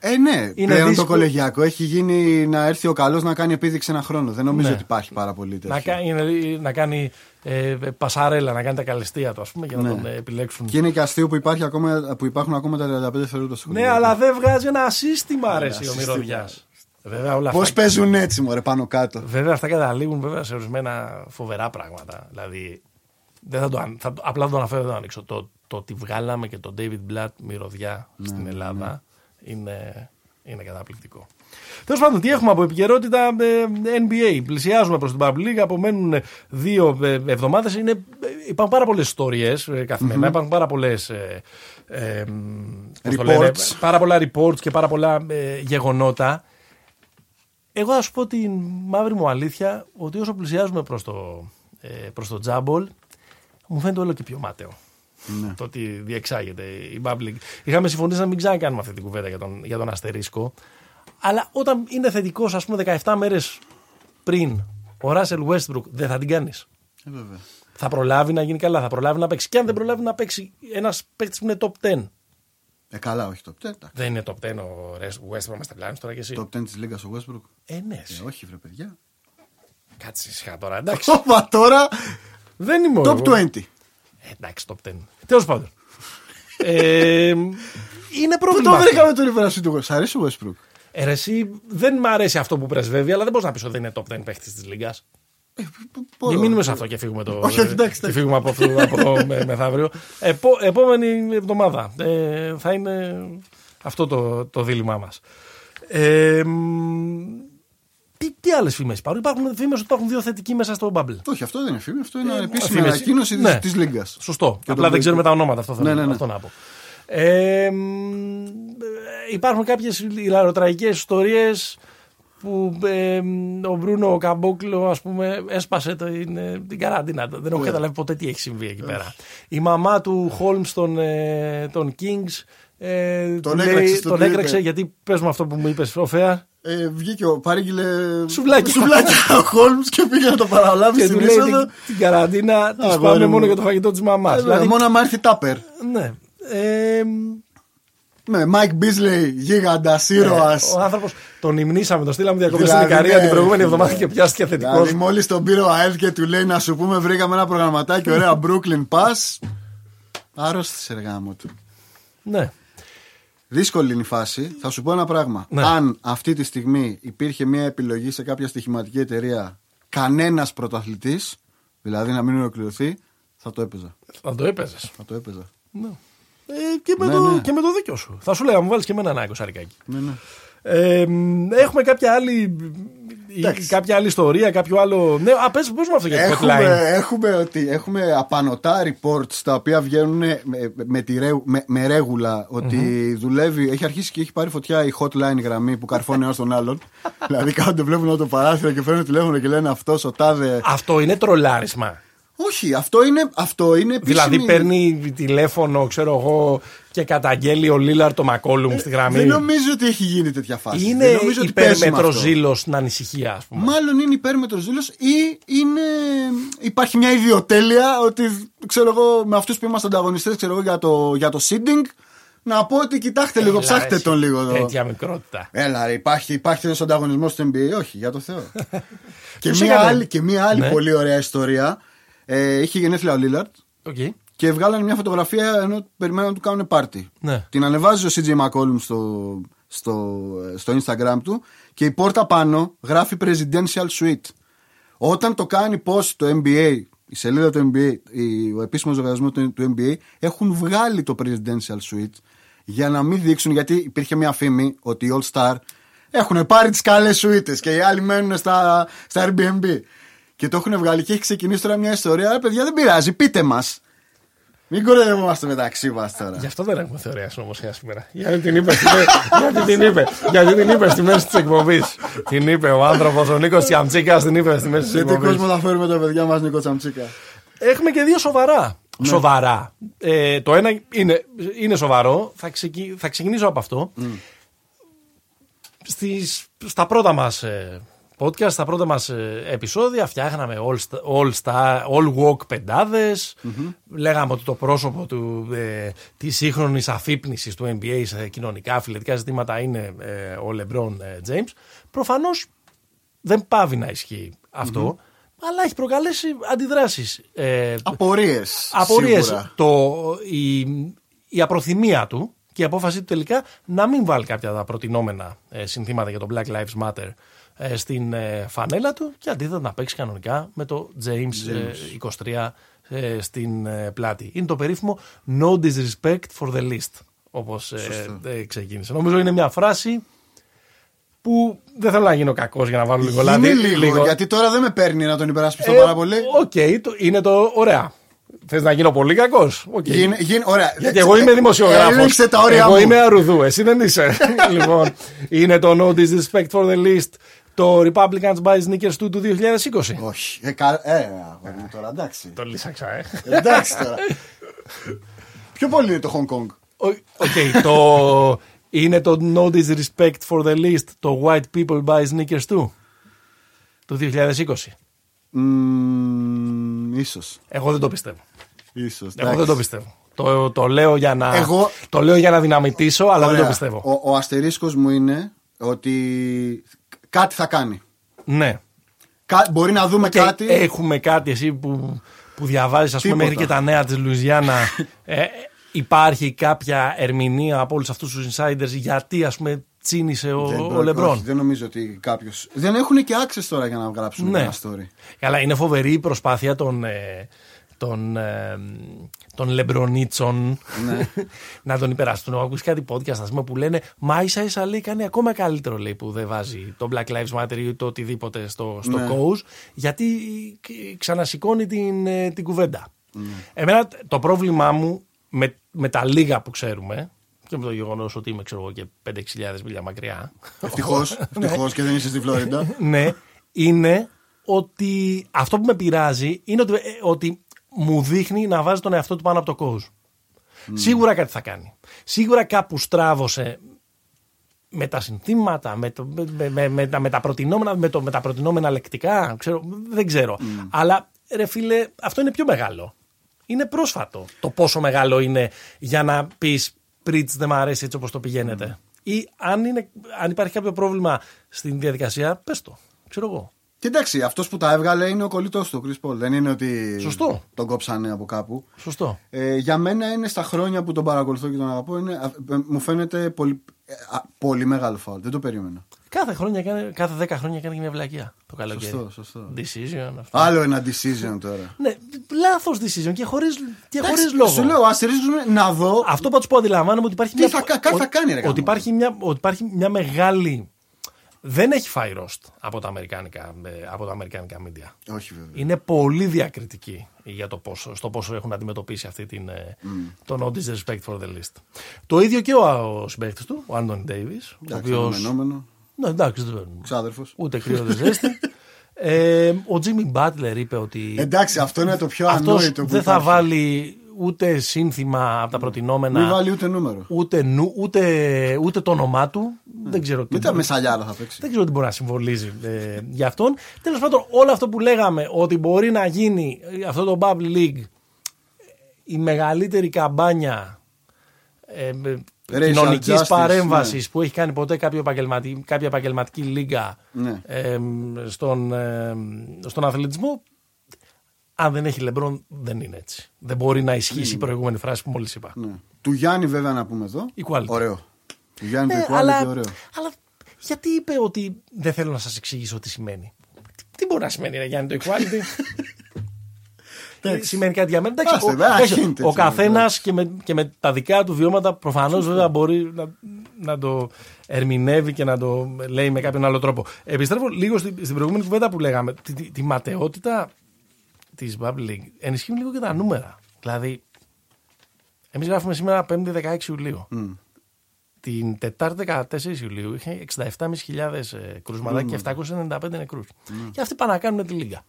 Ε, ναι, Είναι πλέον δύσκολο. το κολεγιακό έχει γίνει να έρθει ο καλός να κάνει επίδειξη ένα χρόνο. Δεν νομίζω Ναι. ότι υπάρχει πάρα πολύ τέτοιο. Να κάνει, να κάνει ε, πασαρέλα, να κάνει τα καλεστία του, ας πούμε, για να Ναι. τον ε, επιλέξουν. Και είναι και αστείο που, υπάρχει ακόμα, που υπάρχουν ακόμα τα 35 δευτερόλεπτα στο Ναι, κολεγιακό. αλλά δεν βγάζει ένα σύστημα, αρέσει ο σύστημα. μυρωδιάς. Βέβαια, όλα Πώς αυτά, παίζουν έτσι, μωρέ, πάνω κάτω. βέβαια, αυτά καταλήγουν βέβαια, σε ορισμένα φοβερά πράγματα. Δηλαδή, δεν θα το, αν- θα, το- απλά θα το αναφέρω, δεν το ανοίξω. Το, το ότι βγάλαμε και τον David Blatt μυρωδιά Ναι, στην Ελλάδα είναι, είναι καταπληκτικό. Τέλος πάντων, τι έχουμε από επικαιρότητα ε, NBA. Πλησιάζουμε προς την Pub League. Απομένουν δύο εβδομάδες. Υπάρχουν πάρα πολλές ιστορίε καθημερινά. Υπάρχουν πάρα πολλές. Ε, ε, πώς το λένε, Reports. πάρα πολλά reports και πάρα πολλά ε, γεγονότα. Εγώ θα σου πω την μαύρη μου αλήθεια ότι όσο πλησιάζουμε προς το, ε, προς το τζάμπολ μου φαίνεται όλο και πιο μάταιο. Ναι. Το ότι διεξάγεται η Bubble League. Είχαμε συμφωνήσει να μην ξανακάνουμε αυτή την κουβέντα για τον, για τον αστερίσκο. Αλλά όταν είναι θετικός, ας πούμε, 17 μέρες πριν ο Ράσελ Westbrook, δεν θα την κάνεις. Ε, βέβαια. Θα προλάβει να γίνει καλά, θα προλάβει να παίξει. Και αν δεν προλάβει να παίξει ένας παίκτης που είναι top 10. Ε, καλά, όχι το 10. Δεν είναι top 10 ο Res- Westbrook, μα τα πλάνει τώρα κι εσύ. Το 10 της Λίγκας ο Westbrook. Ε, ναι. Ε, όχι, βρε παιδιά. Κάτσε ησυχά τώρα, εντάξει. Όπα τώρα. δεν είμαι Top εγώ. 20. Ε, εντάξει, top 10. Τέλος πάντων. ε, είναι Πού πρόβλημα. το αυτό. βρήκαμε το ριβερασί του Σ' αρέσει ο Westbrook. Ε, ρε, εσύ, δεν μ' αρέσει αυτό που πρεσβεύει, αλλά δεν μπορείς να πεις ότι δεν είναι top 10 παίχτης της Λίγκας. Μην μείνουμε σε αυτό και φύγουμε, το, Όχι, όχι, εντάξει, και εντάξει. φύγουμε από, αυτό, από εδώ με, μεθαύριο. Επό, επόμενη εβδομάδα ε, θα είναι αυτό το, το δίλημά μας. Ε, μ, τι, τι άλλες φήμες υπάρχουν; Υπάρχουν φήμες ότι υπάρχουν δύο θετικοί μέσα στο Bubble. Όχι, αυτό δεν είναι φήμη, αυτό είναι Ε, επίσημη φήμες. ανακοίνωση Ναι. της Λίγκας. Σωστό. Και Απλά το- δεν ξέρουμε τα ονόματα. Αυτό, θέλω, Ναι, ναι, ναι. αυτό να πω. Ε, μ, υπάρχουν κάποιες ηλαροτραγικές ιστορίες που ε, μ, ο Μπρούνο Καμπόκλο ας πούμε έσπασε την, ε, την καραντίνα. Δεν έχω Ναι. καταλάβει ποτέ τι έχει συμβεί εκεί πέρα. Η μαμά του Χόλμς των, ε, των Kings ε, Τον του έκραξε στο τον Twitter. έκραξε γιατί πες μου αυτό που μου είπες ο Φέα Ε, βγήκε ο παρήγγειλε. Σουβλάκι. Σουβλάκι ο Χόλμς και πήγε να το παραλάβει και στην του λέει είσοδο. την, την καραντίνα της Αγόρι πάμε μου. μόνο για το φαγητό της μαμάς. Ε, δηλαδή, Μόνο άμα έρθει τάπερ. ναι. Ε, μ, Με Μάικ Μπίσλεϊ, γίγαντας, ήρωας. Ο άνθρωπος τον υμνήσαμε, τον στείλαμε διακοπές Δηλαδή, στην Ικαρία ναι. την προηγούμενη εβδομάδα και πιάστηκε θετικό. Δηλαδή, μόλις τον πήρε ο ΑΕΛ και του λέει να σου πούμε, βρήκαμε ένα προγραμματάκι, ωραία Brooklyn Pass. Άρρωστη εργάμο του. Ναι. Δύσκολη είναι η φάση. Θα σου πω ένα πράγμα. Ναι. Αν αυτή τη στιγμή υπήρχε μια επιλογή σε κάποια στοιχηματική εταιρεία κανένας πρωταθλητής, δηλαδή να μην ολοκληρωθεί, θα το έπαιζα. Θα το έπαιζες. Θα το έπαιζα. Ναι. Ε, και, με Ναι, το, ναι. και με το δίκιο σου. Θα σου λέγα, μου βάλεις και εμένα ένα εικοσαρικάκι. Ναι, ναι. Ε, μ, έχουμε κάποια άλλη, Εντάξει. κάποια άλλη ιστορία, κάποιο άλλο. Ναι, α, πες, πες μου αυτό για το Έχουμε, hotline. έχουμε, ότι, έχουμε απανοτά reports τα οποία βγαίνουν με, με, τη ρέου- με, με ρέγουλα ότι δουλεύει, έχει αρχίσει και έχει πάρει φωτιά η hotline γραμμή που καρφώνει ένας τον άλλον. δηλαδή κάθονται, βλέπουν από το παράθυρο και φέρνουν τηλέφωνο και λένε αυτός ο τάδε. Αυτό είναι τρολάρισμα. Όχι, αυτό είναι, αυτό είναι επίσημη... Δηλαδή παίρνει τηλέφωνο, ξέρω εγώ, και καταγγέλει ο Λίλαρ το Μακόλουμ στη γραμμή. Δεν νομίζω ότι έχει γίνει τέτοια φάση. Είναι δεν νομίζω ότι υπέρμετρο αυτό. ζήλο στην ανησυχία, ας πούμε. Μάλλον είναι υπέρμετρο ζήλο ή είναι... υπάρχει μια ιδιοτέλεια ότι ξέρω εγώ με αυτούς που είμαστε ανταγωνιστές για το, για το seeding να πω ότι κοιτάξτε λίγο, Έλα, ψάχτε εσύ, τον λίγο εδώ. Τέτοια μικρότητα. Έλα, ρε, υπάρχει, υπάρχει ένας ανταγωνισμός στο NBA, όχι, για το Θεό. και, Ποιος μία έκανε; άλλη, και μία άλλη Ναι. πολύ ωραία ιστορία. Ε, είχε γενέθλια ο Λίλαρτ Okay. και βγάλανε μια φωτογραφία ενώ περιμέναν να του κάνουν πάρτι. Ναι. Την ανεβάζει ο CJ McCollum στο, στο, στο Instagram του και η πόρτα πάνω γράφει Presidential Suite. Όταν το κάνει post το NBA, η σελίδα του NBA, η- ο επίσημος λογαριασμός του, του NBA, έχουν βγάλει το Presidential Suite για να μην δείξουν, γιατί υπήρχε μια φήμη ότι οι All Star έχουν πάρει τις καλές σουίτες και οι άλλοι μένουν στα, στα Airbnb. Και το έχουν βγάλει και έχει ξεκινήσει τώρα μια ιστορία. Ρε παιδιά, δεν πειράζει, πείτε μας. Μην κοροϊδευόμαστε μεταξύ μας τώρα. Γι' αυτό δεν έχουμε θεωρία συνωμοσία σήμερα. Γιατί την είπε, στη μέ- γιατί την είπε, γιατί την είπε στη μέση της εκπομπής. Την είπε ο άνθρωπος, ο Νίκος Τσιαμτσίκας, την είπε στη μέση της Σε τι κόσμο εκπομπή. θα φέρουμε τα παιδιά μας, Νίκο Τσαμτσίκα. Έχουμε και δύο σοβαρά. Σοβαρά. Ε, το ένα είναι, είναι σοβαρό. Θα, ξεκι- θα ξεκινήσω από αυτό. Στις, στα πρώτα μας ε, podcast, στα πρώτα μας ε, επεισόδια φτιάχναμε all, sta- all, star, all walk πενταδες Λέγαμε ότι το πρόσωπο του, ε, της σύγχρονης αφύπνισης του NBA σε κοινωνικά, φιλετικά ζητήματα είναι ε, ο LeBron ε, James. Προφανώς δεν πάβει να ισχύει αυτό, αλλά έχει προκαλέσει αντιδράσεις. Ε, Απορίες. απορίες το, η, η απροθυμία του και η απόφαση του τελικά να μην βάλει κάποια από τα προτινόμενα ε, συνθήματα για το Black Lives Matter ε, στην ε, φανέλα του και αντίθετα να παίξει κανονικά με το James, ε, 23 ε, στην ε, πλάτη. Είναι το περίφημο No disrespect for the least όπως ε, ε, ξεκίνησε. Νομίζω είναι μια φράση που δεν θέλω να γίνω κακός για να βάλω λίγο λάδι. Είναι λίγο, γιατί τώρα δεν με παίρνει να τον υπερασπιστώ Ε, πάρα πολύ. Οκ, το- είναι το ωραία. Θες να γίνω πολύ κακός; Γίνε- γίνε- ωραία. Γιατί εγώ είμαι δημοσιογράφος. Έλεξε τα όρια Εγώ μου. είμαι αρουδού, εσύ δεν είσαι. λοιπόν, είναι το No Disrespect for the List, το Republicans buy sneakers του του 2020. Όχι. Ε, κα- ε, αγόρι μου, τώρα εντάξει. Το λύσαξα, ε. εντάξει τώρα. Πιο πολύ είναι το Hong Kong. Ο- Οκ, το. Είναι το No Disrespect for the List, το White People buy sneakers too του 2020. Μμμ, ίσως. Εγώ δεν το πιστεύω. Ίσως. Εγώ εντάξει. δεν το πιστεύω. Το, το, λέω για να, Εγώ- το λέω για να δυναμιτίσω, αλλά δεν Ωραία. το πιστεύω. Ο, ο αστερίσκος μου είναι ότι κάτι θα κάνει. Ναι. Κα- μπορεί να δούμε Και κάτι. έχουμε κάτι εσύ που, που διαβάζεις ας πούμε Τίποτα. μέχρι και τα νέα της Λουιζιάννα ε, υπάρχει κάποια ερμηνεία από όλους αυτούς τους insiders γιατί ας πούμε τσίνησε ο, Δεν ο προ- Λεμπρόν; όχι, δεν νομίζω ότι κάποιο. Δεν έχουν και access τώρα για να γράψουν Ναι. ένα story. Καλά, είναι φοβερή η προσπάθεια των, ε, των, ε, των Λεμπρονίτσων Ναι. να τον υπεραστούν. Έχω ακούσει κάτι podcast ας πούμε, που λένε Μα ίσα ίσα λέει κάνει ακόμα καλύτερο λέει, που δεν βάζει το Black Lives Matter ή το οτιδήποτε στο, στο Ναι. coach γιατί ε, ξανασηκώνει την, ε, την κουβέντα. Ναι. Εμένα το πρόβλημά μου με, με τα λίγα που ξέρουμε και με το γεγονός ότι είμαι ξέρω, εγώ, και 5-6 μίλια μακριά. Ευτυχώς. Ευτυχώς και δεν είσαι στη Φλόριντα. ναι, είναι ότι αυτό που με πειράζει είναι ότι, ε, ότι μου δείχνει να βάζει τον εαυτό του πάνω από το coach. Σίγουρα κάτι θα κάνει. Σίγουρα κάπου στράβωσε με τα συνθήματα, με, το, με, με, με, τα- με τα προτινόμενα, με, το, με τα προτινόμενα λεκτικά, ξέρω, δεν ξέρω. Αλλά ρε φίλε, αυτό είναι πιο μεγάλο. Είναι πρόσφατο το πόσο μεγάλο είναι για να πεις πριτς δεν μ' αρέσει έτσι όπως το πηγαίνετε. Ή αν, είναι, αν υπάρχει κάποιο πρόβλημα στην διαδικασία, πες το. Ξέρω εγώ. Και εντάξει, αυτός που τα έβγαλε είναι ο κολλητός του, ο Chris Paul. Δεν είναι ότι Σωστό. τον κόψανε από κάπου. Σωστό. Ε, για μένα είναι στα χρόνια που τον παρακολουθώ και τον αγαπώ. Είναι, α, ε, μου φαίνεται πολύ, ε, α, πολύ μεγάλο φάουλ. Δεν το περίμενα. Κάθε, χρόνια, κάνει- κάθε 10 χρόνια κάνει και μια βλακεία το καλοκαίρι. Σωστό, σωστό. Decision. Αυτό. Άλλο ένα decision τώρα. Ναι, λάθος decision και χωρίς και Εντάξει, χωρίς λόγο. Σου λέω, αστηρίζουμε να δω. Αυτό πάντω που αντιλαμβάνομαι ότι υπάρχει Τι μια. θα κα- κάτι θα κάνει, ρε ότι, γάμο. υπάρχει μια, ότι υπάρχει μια μεγάλη. Δεν έχει φάει roast από τα αμερικάνικα, ε, από τα αμερικάνικα media. Όχι βέβαια. Είναι πολύ διακριτική για το πόσο, στο πόσο έχουν αντιμετωπίσει αυτή την, ε, το No Disrespect for the List. Το ίδιο και ο, ο συμπαίκτης του, ο Άντων Ντέιβις, ο Εντάξει, οποίος... αναμενόμενο. Ναι, εντάξει, δεν Ξάδερφος. ούτε κρύος δεν ζέστη. Ε, ο Τζίμι Μπάτλερ είπε ότι. Εντάξει, αυτό είναι το πιο αυτός ανόητο που δεν θα υπάρχει. βάλει ούτε σύνθημα από τα προτινόμενα. Μην βάλει ούτε νούμερο. Ούτε, νου, ούτε, ούτε το όνομά του. Δεν ξέρω τι. Μην τα μεσαλιάρα θα παίξει. Δεν ξέρω τι μπορεί να συμβολίζει ε, για αυτόν. Τέλος πάντων, όλο αυτό που λέγαμε ότι μπορεί να γίνει ε, αυτό το Bubble League η μεγαλύτερη καμπάνια ε, Racial κοινωνικής justice, παρέμβασης ναι. που έχει κάνει ποτέ κάποιο επαγγελματι- κάποια επαγγελματική λίγα Ναι. ε, στον, ε, στον αθλητισμό. Αν δεν έχει λεμπρόν, δεν είναι έτσι. Δεν μπορεί να ισχύσει η προηγούμενη φράση που μόλις είπα. Ναι. Του Γιάννη, βέβαια, να πούμε εδώ. Equality. Ωραίο. Του Γιάννη Ναι, το equality, αλλά, ωραίο. αλλά γιατί είπε ότι δεν θέλω να σας εξηγήσω τι σημαίνει; Τι, τι μπορεί να σημαίνει, ρε Γιάννη, το equality; Εντάξει. σημαίνει κάτι για μένα; Εντάξει, Άστε, ο, δεν εντάξει, αρχίνεται ο έτσι, καθένας και με, και με τα δικά του βιώματα προφανώς βέβαια μπορεί να, να το ερμηνεύει και να το λέει με κάποιον άλλο τρόπο. Επιστρέφω λίγο στην, στην προηγούμενη κουβέντα που λέγαμε. Τη, τη, τη ματαιότητα της Bubble League ενισχύουν λίγο και τα νούμερα. Δηλαδή, εμείς γράφουμε σήμερα 5η 16 Ιουλίου. Την Τετάρτη 14 Ιουλίου είχε 67.500 ε, κρούσματα και 795 νεκρούς. Και αυτοί πάνε να κάνουν τη Λίγκα.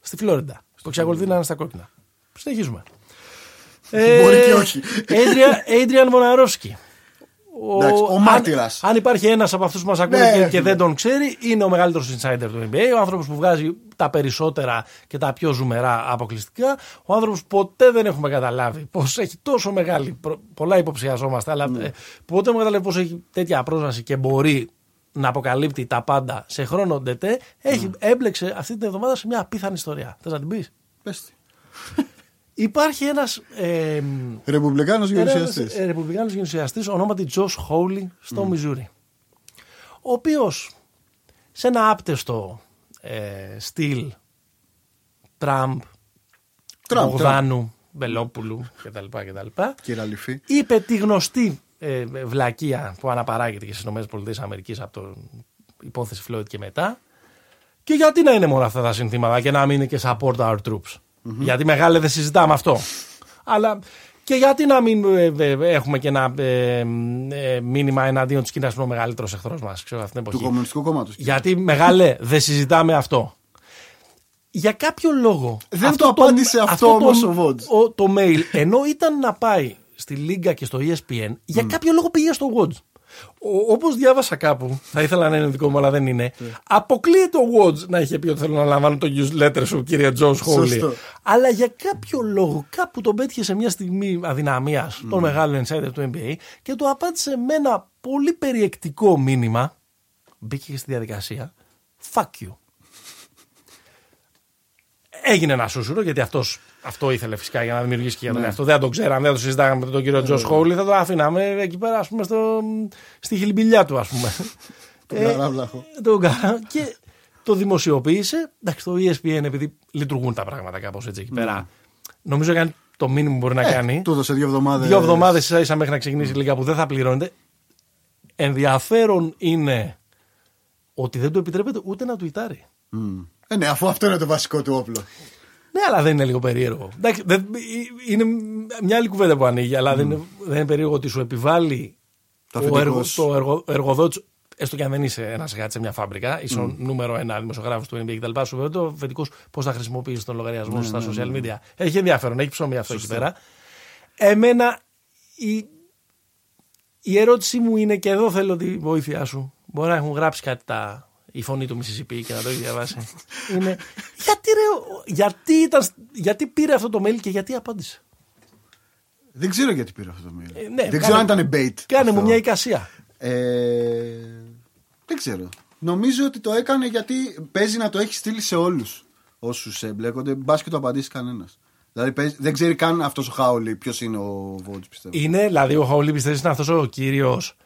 Στη Φλόριντα. Που εξακολουθεί να είναι στα κόκκινα. Συνεχίζουμε. Μπορεί και όχι. Έντριαν Μοναρόφσκι. Εντάξει, ο μάρτυρας. Αν, αν υπάρχει ένας από αυτούς που μας ακούνε Ναι, και, και φίλε. δεν τον ξέρει, είναι ο μεγαλύτερος insider του NBA. Ο άνθρωπος που βγάζει τα περισσότερα και τα πιο ζουμερά αποκλειστικά. Ο άνθρωπος που ποτέ δεν έχουμε καταλάβει πώς έχει τόσο μεγάλη. προ- Πολλά υποψιαζόμαστε, αλλά Ναι. ε, ποτέ δεν έχουμε καταλάβει πώς έχει τέτοια πρόσβαση και μπορεί να αποκαλύπτει τα πάντα σε χρόνο ντετέ. Έχει, Ναι. έμπλεξε αυτή την εβδομάδα σε μια απίθανη ιστορία. Θες να την πεις; Πες τη. Υπάρχει ένας. Ε, Ρεπουμπλικάνος ένας, γερουσιαστής. ε, Ρεπουμπλικάνος γερουσιαστής ονόματι Τζος Χόουλι στο Μμ. Μιζούρι. Ο οποίος σε ένα άπταιστο ε, στυλ Τραμπ, Τραμπ, Μπογδάνου, Βελόπουλου κτλ. κτλ. Κύριε Αληφή. είπε τη γνωστή ε, βλακεία που αναπαράγεται και στις ΗΠΑ από το υπόθεση Φλόιτ και μετά. Και γιατί να είναι μόνο αυτά τα συνθήματα και να μην είναι και support our troops; Γιατί μεγάλε δεν συζητάμε αυτό. Αλλά και γιατί να μην ε, ε, έχουμε και ένα ε, ε, μήνυμα εναντίον της Κίνας που είναι ο μεγαλύτερος εχθρός μας αυτή την Του εποχή. Κομμουνιστικού Κόμματος. Γιατί μεγάλε δεν συζητάμε αυτό. Για κάποιο λόγο. Δεν το απάντησε αυτό όμως ο Βότζ. ο- Το mail, ενώ ήταν να πάει στη Λίγκα και στο ESPN, για κάποιο λόγο πήγε στο Watch. Όπως διάβασα κάπου, θα ήθελα να είναι δικό μου, αλλά δεν είναι. Ναι. Αποκλείεται ο Watch να είχε πει ότι θέλω να λαμβάνω το newsletter σου, κύριε Τζον Χόλι. Σωστό. Αλλά για κάποιο λόγο, κάπου τον πέτυχε σε μια στιγμή αδυναμίας Ναι. τον μεγάλο insider του NBA και του απάντησε με ένα πολύ περιεκτικό μήνυμα. Μπήκε και στη διαδικασία. Fuck you. Έγινε ένα σούσουρο γιατί αυτός, αυτό ήθελε φυσικά για να δημιουργήσει και για τον εαυτό. Δεν θα τον ξέραμε, δεν το συζητάγαμε με τον κύριο Τζο Χόλι, θα το αφήναμε εκεί πέρα, ας πούμε, στο, στη χιλιμπηλιά του, ας πούμε. Τον καράβλαχο. τον καρά- και το δημοσιοποίησε. Εντάξει, το ESPN, επειδή λειτουργούν τα πράγματα κάπως έτσι εκεί πέρα. Νομίζω κάνει το μήνυμα που μπορεί να κάνει. Του έδωσε δύο εβδομάδες. Δύο εβδομάδες ίσα ίσα μέχρι να ξεκινήσει η λίγα που δεν θα πληρώνεται. Ενδιαφέρον είναι ότι δεν του επιτρέπεται ούτε να τουιτάρει. Μμ. Ε, ναι, αφού αυτό είναι το βασικό του όπλο. Ναι, αλλά δεν είναι λίγο περίεργο. Εντάξει, δεν, είναι μια άλλη κουβέντα που ανοίγει, αλλά δεν, είναι, δεν είναι περίεργο ότι σου επιβάλλει Το ο, αφεντικός εργο, σου. το εργο, εργοδότης, έστω και αν δεν είσαι ένας γάτης σε μια φάμπρικα, είσαι ο νούμερο ένα δημοσιογράφος του NBA κτλ. Σου βέβαια το αφεντικός πώς θα χρησιμοποιήσεις τον λογαριασμό σου στα social media. Έχει ενδιαφέρον, έχει ψωμί αυτό εκεί πέρα. Εμένα η, η ερώτησή μου είναι και εδώ θέλω τη βοήθειά σου. Μπορεί να έχουν γράψει κάτι τα, η φωνή του Mississippi και να το έχει διαβάσει. είναι γιατί, ρε, ο- γιατί, ήταν, γιατί πήρε αυτό το mail και γιατί απάντησε; Δεν ξέρω γιατί πήρε αυτό το mail. Ε, ναι, δεν κάνε- ξέρω αν ήταν bait. Κάνε αυτό. μου μια εικασία. Ε, δεν ξέρω. Νομίζω ότι το έκανε γιατί παίζει να το έχει στείλει σε όλους όσους εμπλέκονται. Μπα και το απαντήσει κανένας. Δηλαδή παίζει- δεν ξέρει καν αυτός ο Χάουλι ποιος είναι ο Βότζ, πιστεύω. Είναι, δηλαδή, ο Χαουλή πιστεύεις είναι αυτός ο κύριος.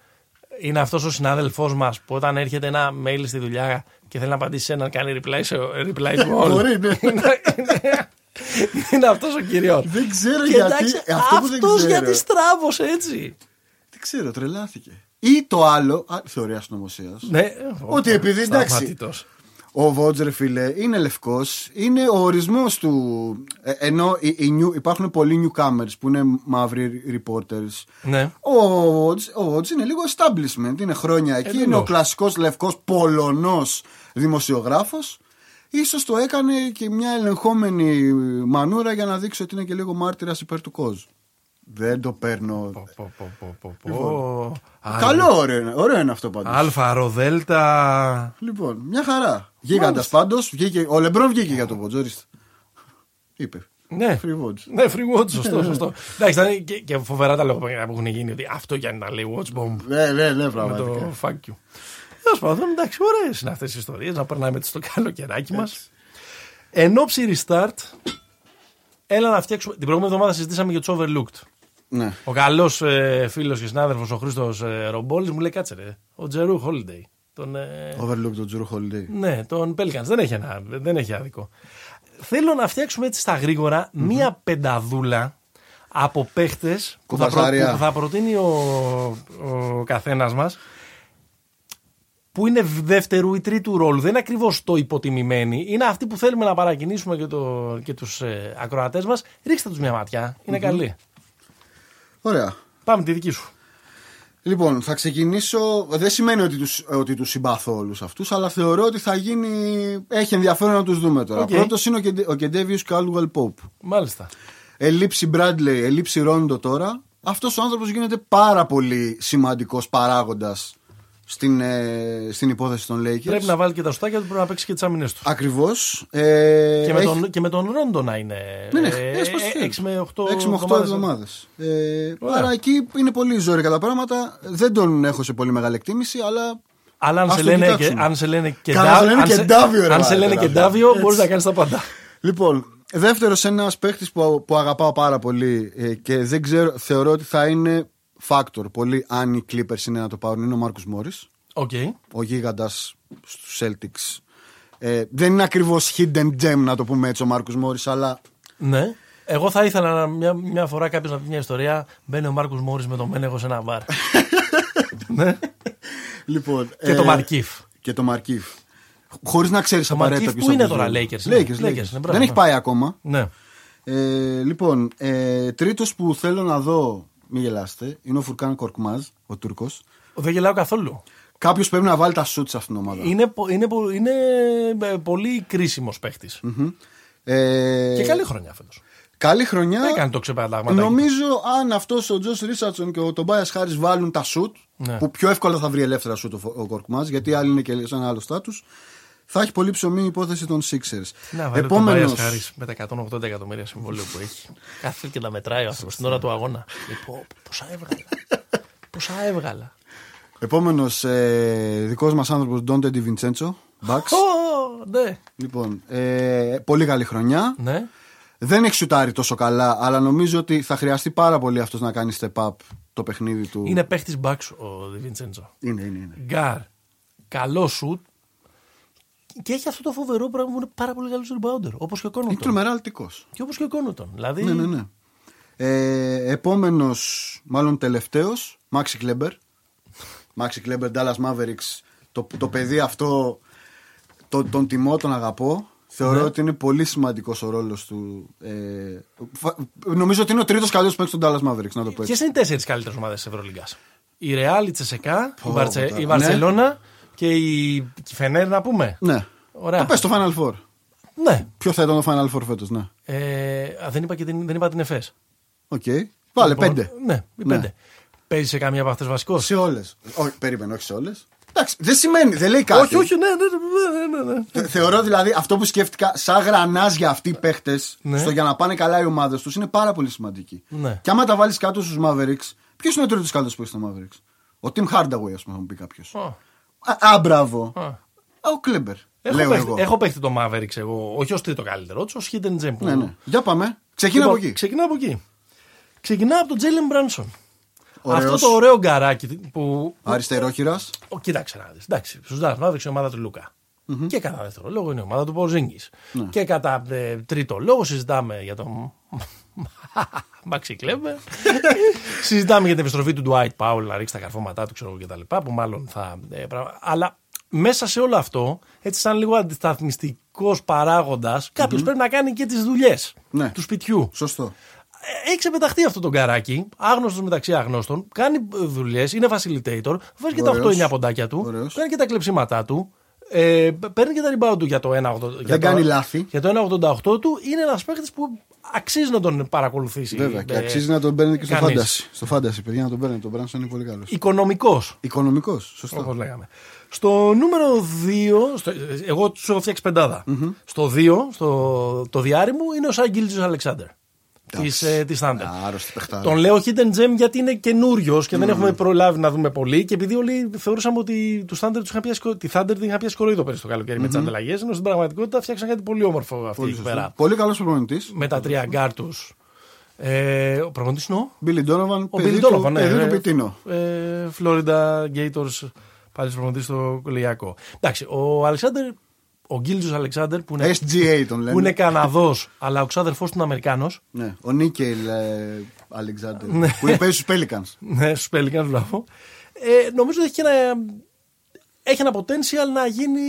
Είναι αυτός ο συνάδελφός μας που όταν έρχεται ένα mail στη δουλειά και θέλει να απαντήσει σε έναν, κάνει reply, σε, reply to all. Μπορεί, ναι. είναι αυτός ο κύριος. Δεν ξέρω Και γιατί. εντάξει, ε, αυτό που δεν αυτός ξέρω. γιατί στράβωσε έτσι. Δεν ξέρω, τρελάθηκε. Ή το άλλο. Α, θεωρία συνωμοσίας. Ναι, Ότι επειδή, εντάξει, σταματήτως. Ο Βότζερ, φίλε, είναι λευκός. Είναι ο ορισμός του. ε, ενώ οι, οι new- υπάρχουν πολλοί newcomers που είναι μαύροι reporters. Ναι. Ο Βότζ ο Βότζ είναι λίγο establishment. Είναι χρόνια εκεί. είναι ο Εντελώς. κλασικός λευκός Πολωνός δημοσιογράφος. ίσως το έκανε και μια ελεγχόμενη μανούρα για να δείξει ότι είναι και λίγο μάρτυρας υπέρ του κόσμου. Δεν το παίρνω. Πω, πω, πω, πω, πω, πω. Λοιπόν. Α, Καλό, ωραίο, είναι- ωραίο είναι αυτό πάντως. Αλφα ρο δέλτα. Λοιπόν, μια χαρά. Γίγαντα πάντως. Ο Λεμπρόν βγήκε για τον Watch, ορίστε. Είπε. Ναι. Free watch. Ναι, free watch, σωστό, σωστό. Εντάξει, ήταν και, και φοβερά τα λόγια που έχουν γίνει ότι αυτό για να λέει watch bomb Ναι, ναι, ναι, με πραγματικά. το fuck you. Τέλος πάντων, εντάξει, ωραίες είναι αυτές οι ιστορίες να περνάμε έτσι στο καλοκαιράκι μας. Εν ώψη restart, έλα να φτιάξουμε. Την προηγούμενη εβδομάδα συζητήσαμε για τους overlooked. Ναι. Ο καλός ε, φίλος και συνάδελφος ο Χρήστος ε, Ρομπόλης μου λέει κάτσε ρε. Ο Τζερού Holiday. Τον, ε, Overlook το Τζουρου Holiday. ναι, τον Pelicans. Δεν έχει, ένα, δεν έχει άδικο. Θέλω να φτιάξουμε έτσι στα γρήγορα μία πενταδούλα από παίχτες που, θα προ- Κουβασάρια. που θα προτείνει ο, ο καθένας μας που είναι δεύτερου ή τρίτου ρόλου. Δεν είναι ακριβώς το υποτιμημένοι. Είναι αυτοί που θέλουμε να παρακινήσουμε και, το, και τους ε, ακροατές μας. Ρίξτε τους μια ματιά. Είναι καλή. Ωραία. Πάμε τη δική σου. Λοιπόν, θα ξεκινήσω. Δεν σημαίνει ότι τους, ότι τους συμπαθώ όλους αυτούς, αλλά θεωρώ ότι θα γίνει. Έχει ενδιαφέρον να τους δούμε τώρα. Οκ. Πρώτος είναι ο, Κεντε- ο Κεντέβιου Caldwell Pope. Μάλιστα. Ελλείψη Bradley, ελλείψη Ρόντο τώρα. Αυτός ο άνθρωπος γίνεται πάρα πολύ σημαντικός παράγοντας στην, ε, στην υπόθεση των Lakers. Πρέπει να βάλει και τα σουτάκια του, πρέπει να παίξει και τις άμυνες τους. Ακριβώς. Ε, Και με, έχει- τον, και με τον Ρόντο να είναι. Ναι, ναι, ε, έσπασε το χέρι. 6 με 8 6 με 8 εβδομάδες. Ε, Ωραία. άρα εκεί είναι πολύ ζόρικα τα πράγματα. Δεν τον έχω σε πολύ μεγάλη εκτίμηση, αλλά. Αλλά αν Ας σε, το λένε και, κοιτάξουμε. αν σε λένε και, Καλά, σε λένε αν και σε- Ντάβιο, ρε αν σε μάλακα, λένε και βέβαια. Ντάβιο, Έτσι. μπορείς να κάνεις τα πάντα. Λοιπόν, δεύτερος ένας παίχτης που, που αγαπάω πάρα πολύ ε, και δεν ξέρω, θεωρώ ότι θα είναι factor πολύ αν οι Clippers είναι να το πάρουν είναι ο Μάρκους Μόρις. Οκ. Ο γίγαντας στους Celtics. Ε, δεν είναι ακριβώς hidden gem να το πούμε έτσι ο Μάρκους Μόρις, αλλά Ναι. Εγώ θα ήθελα να, μια, μια φορά κάποιος να πει μια ιστορία. Μπαίνει ο Μάρκους Μόρις με τον Μένεγο σε ένα μπαρ. ναι. Λοιπόν, Και το Μαρκίφ. Και το Μαρκίφ. Χωρίς να ξέρεις απαραίτητα Μαρκίφ ποιος πού είναι από τους τώρα, δύο. Lakers είναι. Lakers, Lakers Lakers. είναι, μπράβο, Δεν έχει ναι. πάει ακόμα. Ναι. Ε, λοιπόν, ε, τρίτος που θέλω να δω, μην γελάστε, είναι ο Φουρκάν Κορκμάζ, ο Τούρκος. Δεν γελάω καθόλου. Κάποιος πρέπει να βάλει τα σουτς σε αυτήν την ομάδα. Είναι, πο- είναι, πο- είναι ε, πολύ κρίσιμος παίχτης. Μμμ. Ε, Και καλή χρονιά φέτος. καλή χρονιά. Έκανε το ξεπετάγματα. Νομίζω αν αυτός ο Τζος Ρίτσαρτσον και ο Τομπάιας Χάρης βάλουν τα σουτ, Ναι. που πιο εύκολα θα βρει ελεύθερα σουτ ο, ο Κορκμάζ, γιατί άλλοι είναι και σε ένα άλλο στάτους, θα έχει πολύ ψωμί η υπόθεση των Sixers. Να βάλει τον Επόμενος- Μπάιας Χάρης με τα 180 εκατομμύρια συμβόλαιο που έχει. Κάθε και τα μετράει ο άνθρωπος την ώρα του αγώνα. Λοιπόν, πόσα έβγαλα. πόσα έβγαλα. Επόμενος ε, δικός μας άνθρωπος, Ντόντε Ντιβιντσέντσο. Μπαξ. Ω, ναι. Λοιπόν, ε, πολύ καλή χρονιά. ναι. Δεν έχει σουτάρει τόσο καλά, αλλά νομίζω ότι θα χρειαστεί πάρα πολύ αυτός να κάνει step up το παιχνίδι του. Είναι παίχτης μπαξ ο Διβιντσέντζο. είναι, είναι. είναι. Γκάρ. Καλό σουτ. Και έχει αυτό το φοβερό πράγμα που είναι πάρα πολύ καλός rebounder. Όπως και ο Είναι Κόνοτον. τρομερά αλτικός. Και όπως και ο Κόνοτον. Δηλαδή. Ναι, ναι, ναι. Ε, Επόμενος, μάλλον τελευταίος, Μάξι Κλέμπερ. Μάξι Κλέμπερ, Dallas Mavericks. Το, το παιδί αυτό, το, τον τιμώ, τον αγαπώ. Θεωρώ Ναι. ότι είναι πολύ σημαντικός ο ρόλος του. Ε, φα- νομίζω ότι είναι ο τρίτος καλύτερος παίκτης των Dallas Mavericks, να το πω έτσι. Ποιες είναι οι τέσσερις καλύτερες ομάδες της Ευρωλίγκας; Η Ρεάλ, η Τσεσεκά, η, Πω, Μπαρτσε- τώρα. η Βαρσελόνα και η, η Φενέρ, να πούμε. Ναι. Ωραία. Το πες στο Final Four. Ναι. Ποιο θα ήταν το Final Four φέτος, ναι. Ε, α, δεν, είπα και την, δεν είπα την ΕΦΕΣ. Οκ. Βάλε Λοιπόν, πέντε. Ναι, οι Ναι. πέντε. Παίζει σε καμία από αυτές βασικό. Σε όλες. Όχι, περίμενε, όχι σε όλες. Εντάξει, δεν σημαίνει, δεν λέει κάτι. Όχι, όχι, ναι, ναι, ναι, ναι, ναι. Θε- Θεωρώ δηλαδή αυτό που σκέφτηκα σαν γρανάζια αυτοί οι παίχτες Ναι. στο για να πάνε καλά οι ομάδες τους είναι πάρα πολύ σημαντικοί. Ναι. Και άμα τα βάλεις κάτω στους Mavericks, ποιος είναι ο τρίτο καλύτερο παίχτη των Mavericks; Ο Tim Hardaway, ας πούμε, θα μου πει κάποιος. Ω, Α, α, μπράβο. α. Α, ο Κλέμπερ. Έχω, Λέω παίχτη, εγώ. έχω παίχτη το Mavericks εγώ, όχι ως τρίτο καλύτερο, ως hidden gem. Που... Ναι, ναι. Για πάμε. Ξεκινά Λοιπόν, από εκεί. Ξεκινάω από εκεί. Ξεκινάω από τον Τζέιλεν Μπράνσον. Ωραίος. Αυτό το ωραίο γκαράκι που. Αριστερόχειρα. Ο, κοίταξε να δεις. Εντάξει, στου Dallas Mavericks είναι η ομάδα του λουκα Και κατά δεύτερο λόγο είναι η ομάδα του Ποζίνγκη. Ναι. Και κατά ε, τρίτο λόγο συζητάμε για τον. Μαξι Κλέμπερ. συζητάμε για την επιστροφή του Dwight Powell να ρίξει τα καρφώματά του, ξέρω εγώ κτλ. Που μάλλον θα. ε, πραγμα- Αλλά μέσα σε όλο αυτό, έτσι σαν λίγο αντισταθμιστικός παράγοντας, κάποιος πρέπει να κάνει και τις δουλειές Ναι. του σπιτιού. Σωστό. Ε, Έχει ξεπεταχτεί αυτό το καράκι, άγνωστος μεταξύ αγνώστων, κάνει δουλειές, είναι facilitator, βάζει και τα Ωραίος. 8-9 ποντάκια του, Ωραίος. κάνει και τα κλεψίματά του. Ε, παίρνει και τα rebound του για το 1,88. Δεν κάνει λάθη. Για το 1,88 του είναι ένας παίκτης που αξίζει να τον παρακολουθήσει. Βέβαια. Και Ε, αξίζει να τον παίρνει και στο κανείς. fantasy. Στο fantasy, παιδιά, να τον παίρνει. Τον Μπράνσον είναι πολύ καλός. Οικονομικός. Οικονομικός. Σωστό. Όπως λέγαμε. Στο νούμερο 2, στο, εγώ του έχω φτιάξει πεντάδα. Στο 2, στο, το δυάρι μου είναι ο Σάι Γκίλτζιους Αλεξάντερ. Της Εντάξει. ε, της Thunder. Άρρωστη παιχτάρα. Τον λέω hidden gem γιατί είναι καινούριος και δεν έχουμε προλάβει να δούμε πολύ. Και επειδή όλοι θεωρούσαμε ότι τους Thunder τους είχαν πιάσει, κο- τη Thunder την είχαν πιάσει κορόιδο πέρυσι το καλοκαίρι με τις ανταλλαγές. Ενώ στην πραγματικότητα φτιάξαν κάτι πολύ όμορφο αυτή Πολύ εκεί σωστό. πέρα. Πολύ καλός προπονητής. Με τα τρία γκαρντ τους. Ε, ο προπονητής είναι ο Μπίλι Ντόνοβαν, ο παιδί Billy του, Donovan, ναι, παιδί του ε, Πιτίνο. ε, Florida Gators, πάλι προπονητή στο κολεγιακό. Εντάξει, ο Αλεξάνδρ, ο Γκίλτζο Αλεξάνδρ που είναι, SGA τον που λένε. είναι Καναδός, αλλά ο ξάδερφός του είναι Αμερικάνος. Ναι, ο Νίκελ ε, Αλεξάνδρ. Ναι. που είναι παίζει στους Pelicans. Ναι, στους Pelicans μπράβο. Ε, νομίζω ότι έχει και ένα, έχει ένα potential να γίνει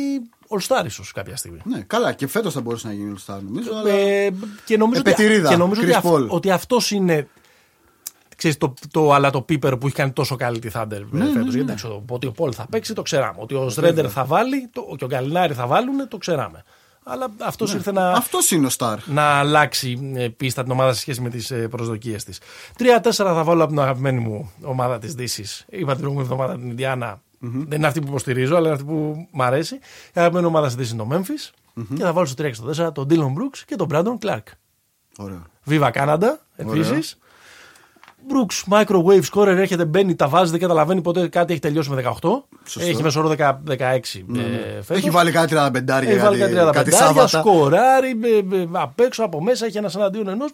All-Star ίσως κάποια στιγμή. Ναι, καλά, και φέτος θα μπορούσε να γίνει All Star νομίζω. αλλά... Ε, και νομίζω, ότι, Επετηρίδα, και νομίζω ότι, Chris αυ- Paul. ότι αυτός είναι. Ξέρεις, το, το, αλλά το Πίπερ που έχει κάνει τόσο καλή τη Thunder ναι, φέτος. Γιατί, εντάξει, το- ότι ο Πολ θα παίξει το ξέραμε. Ότι ο Σρέντερ θα βάλει το, και ο Γκαλινάρη θα βάλουν το ξέραμε. Αλλά αυτός ήρθε να, Αυτός είναι ο Star. να αλλάξει ε, πίστα την ομάδα σε σχέση με τις προσδοκίες της. 3-4 θα βάλω από την αγαπημένη μου ομάδα της Δύσης. Είπα την προηγούμενη εβδομάδα την Ινδιάνα. Δεν είναι αυτή που υποστηρίζω, αλλά είναι αυτή που μου αρέσει. Η αγαπημένη ομάδα της Δύσης είναι το Memphis. Και θα βάλω στο 3 και στο 4 τον Dylan Brooks και τον Brandon Clark. Ωραίο. Viva Canada επίσης. Brooks, microwave scorer, έρχεται, μπαίνει, τα βάζει, δεν καταλαβαίνει ποτέ κάτι έχει τελειώσει με 18. Σωστό. Έχει μεσόρο 16 ε, φέτος. Έχει βάλει κάτι 35 Έχει βάλει κάτι 35 κάτι Σάββατα. σκοράρει ε, ε, απ' έξω, από μέσα, έχει ένα εναντίον ενός.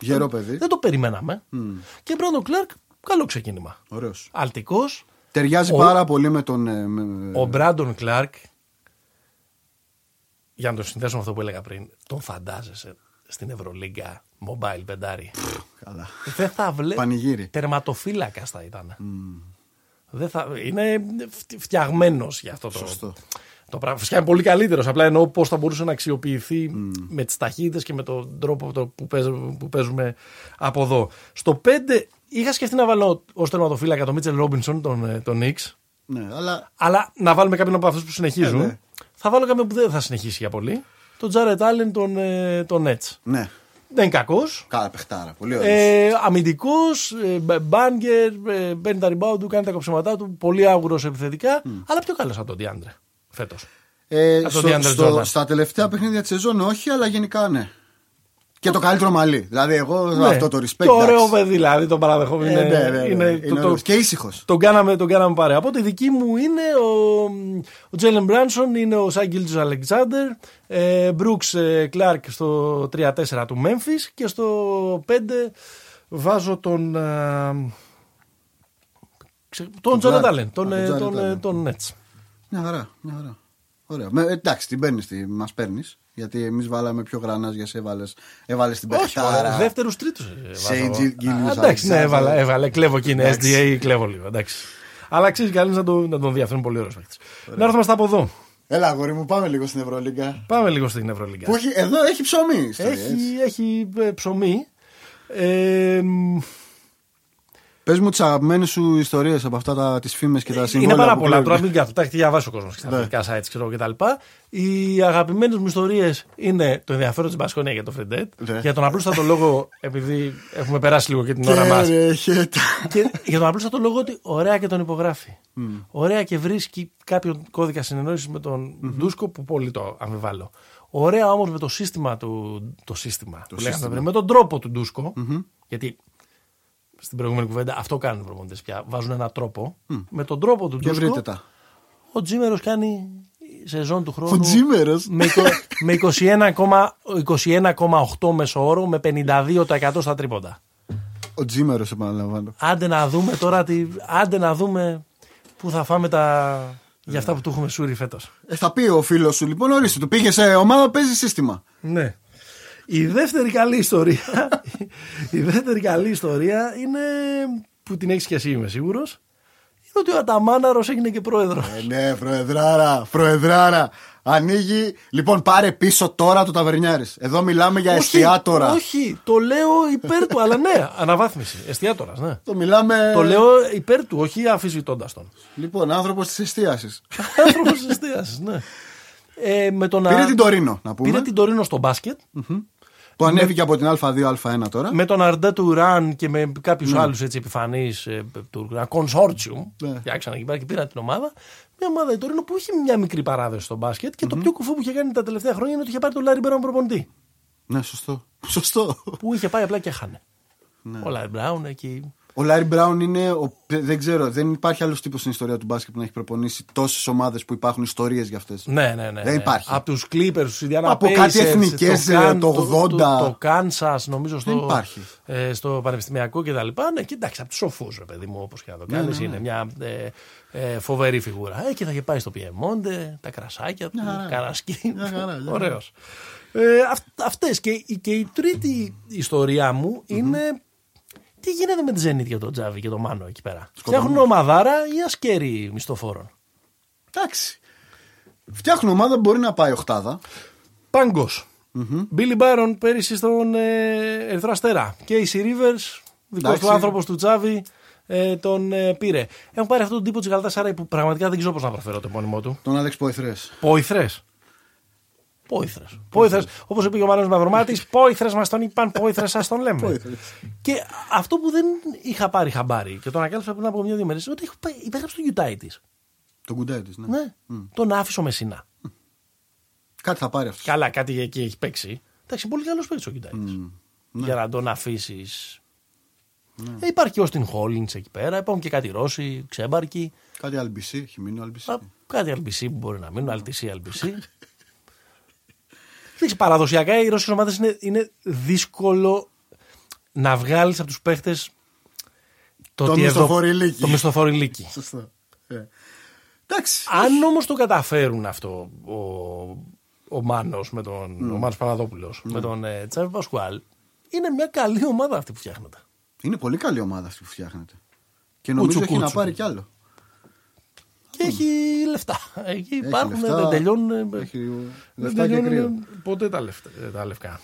Γερό παιδί. Δεν το περιμέναμε. Και Brandon Clark, καλό ξεκίνημα. Ωραίος. Αλτικός. Ταιριάζει Ο- πάρα πολύ με τον. ε, με- Ο Brandon Clark, για να το συνδέσω με αυτό που έλεγα πριν, τον φαντάζεσαι στην Ευρωλίγκα mobile πεντάρι. Καλά. Δεν θα βλέπει. Πανηγύρι. Τερματοφύλακας θα ήταν. Δεν θα... Είναι φτιαγμένος για αυτό το. Σωστό. Το πράγμα. Φυσικά είναι πολύ καλύτερος. Απλά εννοώ πώς θα μπορούσε να αξιοποιηθεί με τις ταχύτητες και με τον τρόπο το- που, παίζουμε, που παίζουμε από εδώ. Στο 5 είχα σκεφτεί να βάλω ως τερματοφύλακα τον Μίτσελ Ρόμπινσον, τον, ε, τον Νίξ. Ναι, αλλά Αλλά να βάλουμε κάποιον από αυτούς που συνεχίζουν. Ε, ναι. Θα βάλω κάποιον που δεν θα συνεχίσει για πολύ. Τον Τζάρετ Άλεν, τον, ε, τον Nets. ναι. Δεν είναι κακός. Καλά, παιχτάρα. Πολύ ωραίος. Ε, Αμυντικός, ε, μπάνγκερ, ε, παίρνει τα rebound του, κάνει τα κοψιματά του. Πολύ άγουρος επιθετικά. Αλλά πιο καλός από τον Διάντρε φέτος. Ε, από τον στο, DeAndre στο- Jordan. στα τελευταία παιχνίδια της σεζόν όχι, αλλά γενικά ναι. Και το καλύτερο μαλλί. Δηλαδή, εγώ αυτό το respect. Και Ναι. ωραίο εντάξει. παιδί, δηλαδή, τον παραδεχόμαι. Ε, είναι, ναι, ναι, ναι, είναι, είναι το- το- ωραίος. Και ήσυχος. τον, κάναμε, τον κάναμε παρέα. Οπότε η δική μου είναι ο, ο Τζέλεν Μπράνσον, είναι ο Σαν Γκίλτζος Αλεξάνδερ, ε, Μπρούξ ε, Κλάρκ στο 3-4 του Memphis και στο 5 βάζω τον. α, ξε- τον Τον Τζόνατ Clark. Άλεν, τον, Α, ε, τον τον, Jared ε, Allen. τον Nets. Μια χαρά. Μια χαρά. Ωραία. Με, εντάξει, την παίρνεις, τη, μας παίρνεις. Γιατί εμείς βάλαμε πιο γρανάζια, έβαλες έβαλες την Όχι, παιχτάρα. δεύτερου τρίτου. Σε Gilius Εντάξει, ναι, Alexander. έβαλα, έβαλε. Κλέβω και είναι Εντάξει. SDA, κλέβω λίγο. Εντάξει. Αλλά αξίζει κανεί να, τον- να τον δει. Αυτό είναι πολύ ωραίος παίκτης. Να έρθουμε στα από εδώ. Έλα, αγόρι μου, πάμε λίγο στην Ευρωλίγκα. Πάμε λίγο στην Ευρωλίγκα. Που έχει, εδώ έχει ψωμί. ιστορία, έτσι. Έχει, έχει ε, ψωμί. Ε, μ, Πες μου τις αγαπημένες σου ιστορίες από αυτά τα, τις φήμες και τα συμβόλαια. είναι πάρα που πολλά. κλέβουν. Τώρα μην κάθομαι. Τα έχει διαβάσει ο κόσμος και στα Ναι. αθλητικά sites ξέρω, και τα λοιπά. Οι αγαπημένες μου ιστορίες είναι το ενδιαφέρον της Μπασκόνια για το Free Dead. Ναι. Για τον απλούστατο λόγο, επειδή έχουμε περάσει λίγο και την ώρα μας. Και ρε, χέτα. και για τον απλούστατο λόγο ότι ωραία και τον υπογράφει. Ωραία και βρίσκει κάποιον κώδικα συνεννόησης με τον Ντούσκο που πολύ το αμφιβάλλω. Ωραία όμως με το σύστημα του. Το σύστημα. που λέγαμε πριν, με τον τρόπο του ντουσκο Γιατί στην προηγούμενη κουβέντα αυτό κάνουν οι προπονητές πια. Βάζουν έναν τρόπο. Με τον τρόπο του Και Ντούσκο. βρείτε τα. Ο Τζίμερος κάνει σεζόν του χρόνου. Ο Τζίμερος; Με, εικο- με 21,8 21,8 μέσο όρο με 52% στα τρίποντα. Ο Τζίμερος, επαναλαμβάνω. Άντε να δούμε τώρα, τι, άντε να δούμε πού θα φάμε τα, για αυτά που του έχουμε σούρει φέτος. Ε, θα πει ο φίλος σου, λοιπόν, ορίστε, του πήγε σε ομάδα, παίζει σύστημα. Ναι. Η δεύτερη καλή ιστορία, η δεύτερη καλή ιστορία είναι που την έχεις και εσύ είμαι σίγουρος. ότι ο Αταμάναρος έγινε και πρόεδρος. Ε, ναι, προεδράρα, προεδράρα. Ανοίγει. Λοιπόν, πάρε πίσω τώρα το ταβερνιάρη. Εδώ μιλάμε για εστιατόρα. Όχι, το λέω υπέρ του, αλλά ναι, αναβάθμιση. Εστιατόρα, ναι. Το μιλάμε. Το λέω υπέρ του, όχι αφισβητώντας τον. Λοιπόν, άνθρωπος της εστίασης. άνθρωπος της εστίασης, ναι. Ε, με τον Πήρε την Τορίνο, να πούμε. Πήρε την Τορίνο στο μπάσκετ Που ανέβηκε από την Α2, Α1 τώρα. Με τον Αρντέ του Ραν και με κάποιους ναι. άλλους επιφανείς ε, του ένα consortium. Ναι. Φτιάξαν εκεί πέρα και πήραν την ομάδα. Μια ομάδα η Τορίνο που έχει μια μικρή παράδοση στο μπάσκετ και mm-hmm. το πιο κουφό που είχε κάνει τα τελευταία χρόνια είναι ότι είχε πάρει τον Λάρι Μπράουν προπονητή. Ναι, σωστό. σωστό. Που είχε πάει απλά και έχανε. Ναι. Ο Λάρι Μπράουν εκεί ο Λάρι Μπράουν είναι. Ο, δεν ξέρω, δεν υπάρχει άλλος τύπος στην ιστορία του μπάσκετ που να έχει προπονήσει τόσες ομάδες που υπάρχουν ιστορίες για αυτές. Ναι, ναι, ναι. Δεν υπάρχει. Από τους Clippers, τους Indiana Από κάτι εθνικές το, το 80. Το, το, Kansas, νομίζω στο, δεν υπάρχει. Ε, στο πανεπιστημιακό κτλ. Ναι, και εντάξει, από τους σοφούς, ρε παιδί μου, όπως και να το κάνεις. Ναι, ναι, είναι ναι. μια ε, ε, φοβερή φιγούρα. Ε, και θα είχε πάει στο Πιεμόντε, τα κρασάκια του, καρασκή. Ωραίος. Ε, Αυτές. Και, και η τρίτη ιστορία μου είναι τι γίνεται με τη Zenit για τον Τζάβι και τον Μάνο εκεί πέρα; Φτιάχνουν ομαδάρα ή ασκέρι μισθοφόρων; Εντάξει. Φτιάχνουν ομάδα μπορεί να πάει οχτάδα. Πάγκος. Μπίλι Μπάρον πέρυσι στον ε, Ερυθρό Αστέρα. Και η Ρίβερ, δικός του άνθρωπος του Τζάβι, ε, τον ε, πήρε. Έχουν πάρει αυτόν τον τύπο της Γαλατάς που πραγματικά δεν ξέρω πώς να προφέρω το επώνυμό του. Τον Άλεξ Πόηθρε. Πόηθρε. Πόηθρε. Πόηθρε. Όπως είπε και ο Μάνος Μαυρομάτης, πόηθρε μας τον είπαν, πόηθρε σας τον λέμε. και αυτό που δεν είχα πάρει χαμπάρι και το ανακάλυψα πριν από μια-δύο μέρες, ότι υπέγραψε τον Γιουτάι της. Τον Κουντάι της, ναι. ναι. Mm. Τον άφησε ο Μεσίνα. Κάτι θα πάρει αυτός. Καλά, κάτι εκεί έχει παίξει. Εντάξει, πολύ καλός παίξει ο Γιουτάι mm. Για να τον αφήσεις. Ναι. Ε, υπάρχει και ο Στιν Χόλιν εκεί πέρα. Υπάρχουν και κάτι Ρώσοι, ξέμπαρκοι. Κάτι Αλμπισί, έχει μείνει ο Αλμπισί. Κάτι Αλμπισί που μπορεί να μείνουν, Αλτισί, Αλμπισί. Εντάξει, παραδοσιακά οι Ρώσικες ομάδες είναι, είναι δύσκολο να βγάλεις από τους παίχτες το, το μισθοφοριλίκι. Το μισθοφοριλίκι. Σωστό. Ε. Εντάξει. Αν όμως το καταφέρουν αυτό ο, ο Μάνος με τον mm. ο Μάνος Παραδόπουλος, με τον ε, Τσάβη Πασκουάλ, είναι μια καλή ομάδα αυτή που φτιάχνεται. Είναι πολύ καλή ομάδα αυτή που φτιάχνεται. Και νομίζω ότι έχει να πάρει κι άλλο και έχει λεφτά. Εκεί υπάρχουν, δεν τελειώνουν. Έχει λεφτά και κρύο. Ποτέ τα, λεφτά, τα λευκά;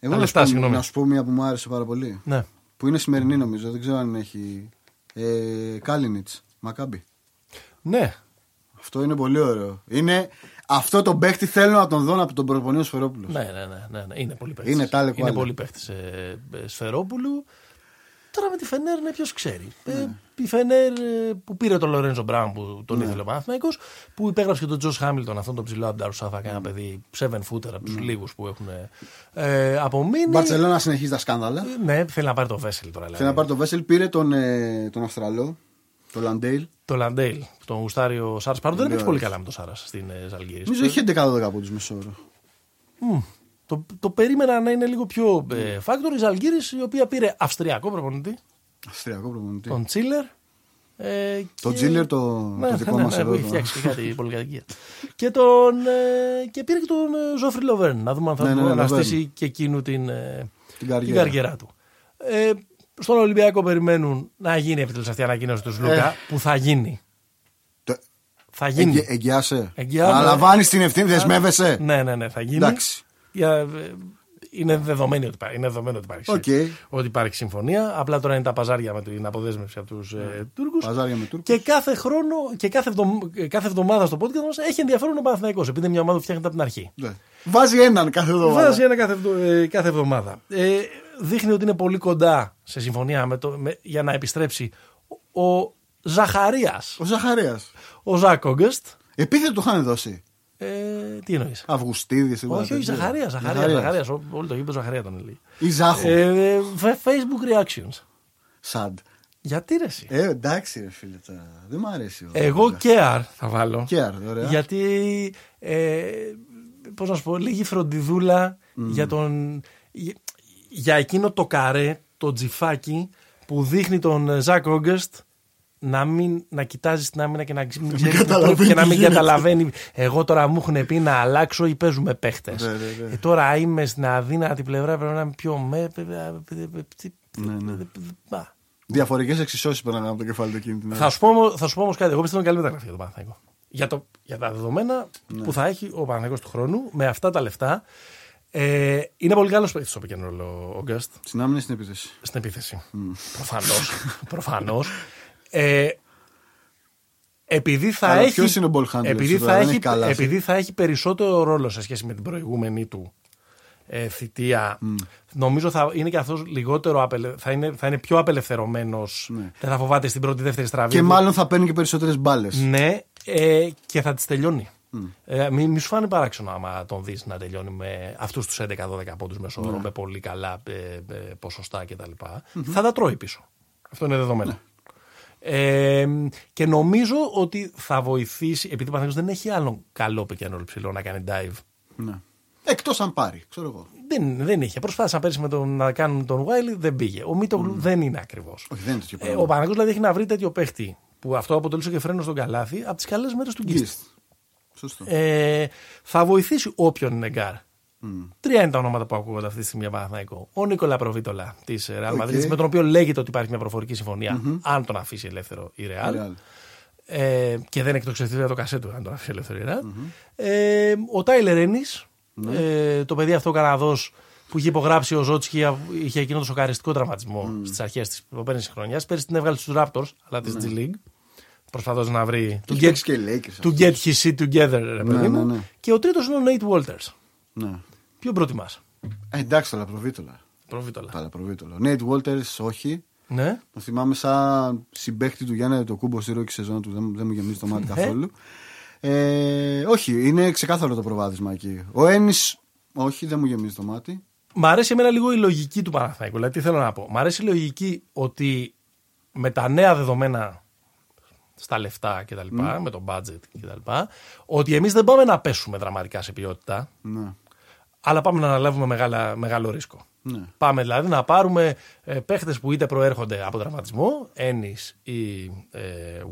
Εγώ τα λεφτά, να, να σου πω μια που μου άρεσε πάρα πολύ. Ναι. Που είναι σημερινή νομίζω, δεν ξέρω αν έχει. Ε, Κάλινιτ, Μακάμπι. Ναι. Αυτό είναι πολύ ωραίο. Είναι, αυτό το παίχτη θέλω να τον δω από τον προπονείο Σφερόπουλος. Ναι, ναι, ναι, ναι, ναι, είναι πολύ παίχτης. Είναι, είναι πολύ παίχτης ε, Σφερόπουλου. Τώρα με τη Φενέρ είναι ποιος ξέρει. Ε, ναι. η Φενέρ ε, που πήρε τον Λορέντζο Μπράουν που τον ναι. ήθελε ο Παναθυναϊκό, που υπέγραψε και τον Τζος Χάμιλτον, αυτόν τον ψηλό από την Σάφα, ένα παιδί 7 footer από τους ναι. λίγους που έχουν ε, απομείνει. Η Μπαρσελόνα συνεχίζει τα σκάνδαλα. Ε, ναι, θέλει να πάρει το Βέσελι τώρα. Θέλει να πάρει το Βέσελι, πήρε τον, ε, τον Αυστραλό, το Λαντέιλ. Το Λαντέιλ, τον γουστάρει ο Σάρας. Παρότι δεν έχει πολύ καλά με το Σάρας στην Ζαλγίρη. Νομίζω έχει 11-12 από του μέσο όρο. Το, το περίμενα να είναι λίγο πιο ε, factor. Η Ζαλγίρη, η οποία πήρε Αυστριακό προπονητή. Αυστριακό προπονητή. Τον Τσίλερ. Ε, τον Τσίλερ το, ναι, το δικό ναι, μας ναι, εδώ. Έχει φτιάξει και κάτι πολυκατοικία. και, τον, ε, και πήρε και τον ε, Ζόφρι Λοβέρν. Να δούμε αν θα ναι, ναι, ναι αναστήσει και εκείνου την, ε, την, καριέρα. την καριέρα του. Ε, στον Ολυμπιακό περιμένουν να γίνει επιτέλους αυτή η ανακοίνωση του Λούκα ε. που θα γίνει. Το... Θα γίνει. Εγγυ... Εγγυάσαι. Αναλαμβάνεις την ευθύνη, δεσμεύεσαι. Ναι, ναι, ναι, θα γίνει. Εντάξει. Για, είναι δεδομένο ότι, είναι δεδομένο ότι υπάρχει, okay. ότι υπάρχει συμφωνία. Απλά τώρα είναι τα παζάρια με την αποδέσμευση από τους ε, Τούρκους. Παζάρια με Τούρκους. Και κάθε χρόνο και κάθε, εβδομ, κάθε εβδομάδα στο podcast μας έχει ενδιαφέρον ο Παναθυναϊκό. Επειδή είναι μια ομάδα που φτιάχνεται από την αρχή. Ναι. Βάζει έναν κάθε εβδομάδα. Βάζει ένα κάθε, ε, κάθε εβδομάδα. Ε, δείχνει ότι είναι πολύ κοντά σε συμφωνία με το, με, για να επιστρέψει ο Ζαχαρίας. Ο Ζαχαρίας. Ο Ζακ Όγκεστ. Επίθετο του είχαν δώσει. Ε, τι εννοείς; Αυγουστίδης, Όχι, όχι, Ζαχαρία. Ζαχαρία, Ζαχαρίας. Όλο το γήπεδο Ζαχαρία τον λέει. Ή Ζάχο. Ε, Facebook reactions. Σαντ. Γιατί ρε εσύ; Ε, εντάξει ρε φίλε Δεν μου αρέσει. Εγώ care θα βάλω. Care, ωραία. Γιατί, ε, πώς να σου πω, λίγη φροντιδούλα για τον... Για, εκείνο το καρέ, το τζιφάκι που δείχνει τον Ζακ Όγκεστ να μην να κοιτάζει την άμυνα και να, μην και να μην καταλαβαίνει. Εγώ τώρα μου έχουν πει να αλλάξω ή παίζουμε παίχτε. Ναι, ναι, ναι. ε, τώρα είμαι στην αδύνατη πλευρά, πρέπει να είμαι πιο. Με, ναι, ναι. Διαφορετικέ εξισώσει περνάνε από το κεφάλι του εκείνη την ώρα. Θα σου πω, όμω- θα σου πω όμω κάτι. Εγώ πιστεύω είναι καλή μεταγραφή για τον Παναθηναϊκό. Για, το, για τα δεδομένα Ναι. που θα έχει ο Παναθηναϊκός του χρόνου με αυτά τα λεφτά. Ε, είναι πολύ καλό παίκτη στο pick and roll ο- ο Γκέστ Στην άμυνα ή στην επίθεση. στην επίθεση. Προφανώ. Προφανώς. Ε, επειδή θα Αλλά έχει, ποιος είναι ο ball handler επειδή σήμερα, θα, δεν έχει, έχει καλά, επειδή θα έχει περισσότερο ρόλο σε σχέση με την προηγούμενη του ε, θητεία, νομίζω θα είναι και αυτός λιγότερο απελε... θα, είναι, θα είναι πιο απελευθερωμένος δεν θα φοβάται στην πρώτη δεύτερη στραβή Ναι. Και του. μάλλον θα παίρνει και περισσότερες μπάλες. Ναι, ε, και θα τις τελειώνει. Ε, μη, μη σου φάνει παράξενο άμα τον δεις να τελειώνει με αυτούς τους 11-12 πόντους μέσω όρο, με πολύ καλά ε, ε, ποσοστά κτλ. Θα τα τρώει πίσω. Αυτό είναι δεδομένο. Ε, και νομίζω ότι θα βοηθήσει, επειδή ο Παναθηναϊκός δεν έχει άλλον καλό πικένολ ψηλό να κάνει dive. Ναι. Εκτός αν πάρει, ξέρω εγώ. Δεν, δεν είχε. Προσπάθησαν πέρυσι με τον, να κάνουν τον Wiley, δεν πήγε. Ο Μίτογλου δεν είναι ακριβώς. Όχι, δεν είναι τέτοιο Ε, πράγμα. ο Παναγιώτης δηλαδή έχει να βρει τέτοιο παίχτη που αυτό αποτελούσε και φρένο στο καλάθι από τις καλές μέρες του Γκίστ. Γκίστ. Σωστό. Ε, θα βοηθήσει όποιον είναι γκαρντ. Τρία είναι τα ονόματα που ακούγονται αυτή τη στιγμή για Παναθηναϊκό. Ο Νίκολα Λαπροβίτολα της Real Madrid, Οκ. με τον οποίο λέγεται ότι υπάρχει μια προφορική συμφωνία, αν τον αφήσει ελεύθερο η Real. Real. Ε, και δεν εκτοξευτεί το κασέτου, αν τον αφήσει ελεύθερο η Real. Ε, ο Τάιλερ Ένι, ε, το παιδί αυτό Καναδός που είχε υπογράψει ο Ζότσκι, είχε εκείνο το σοκαριστικό τραυματισμό στις αρχές της προηγούμενης χρονιάς. Πέρυσι την έβγαλε στους Raptors, αλλά της G League. Προσπαθώντας να βρει. To Έχει get, παίξει και οι Lakers. to get his shit together, ρε παιδί μου. ναι, ναι. Και ο τρίτος είναι ο Nate Walters. Ναι. Ποιον προτιμάς, Ε, εντάξει, αλλά προβίτολα. Προβίτολα. Αλλά προβίτολα. Νέιτ Βόλτερς, όχι. Ναι. Το θυμάμαι σαν συμπέχτη του Γιάννη το κούμπο στη ρόκη σεζόν του. Δεν, δεν μου γεμίζει το μάτι Ναι. καθόλου. Ε, όχι, είναι ξεκάθαρο το προβάδισμα εκεί. Ο Έννη, όχι, δεν μου γεμίζει το μάτι. Μ' αρέσει εμένα λίγο η λογική του Παναθηναϊκού. Δηλαδή, τι θέλω να πω. Μ' αρέσει η λογική ότι με τα νέα δεδομένα στα λεφτά κτλ., με το budget κτλ., ότι εμείς δεν πάμε να πέσουμε δραματικά σε ποιότητα, Ναι. Αλλά πάμε να αναλάβουμε μεγάλα, μεγάλο ρίσκο. Ναι. Πάμε δηλαδή να πάρουμε ε, παίχτες που είτε προέρχονται από τραυματισμό, Έννη ή ε,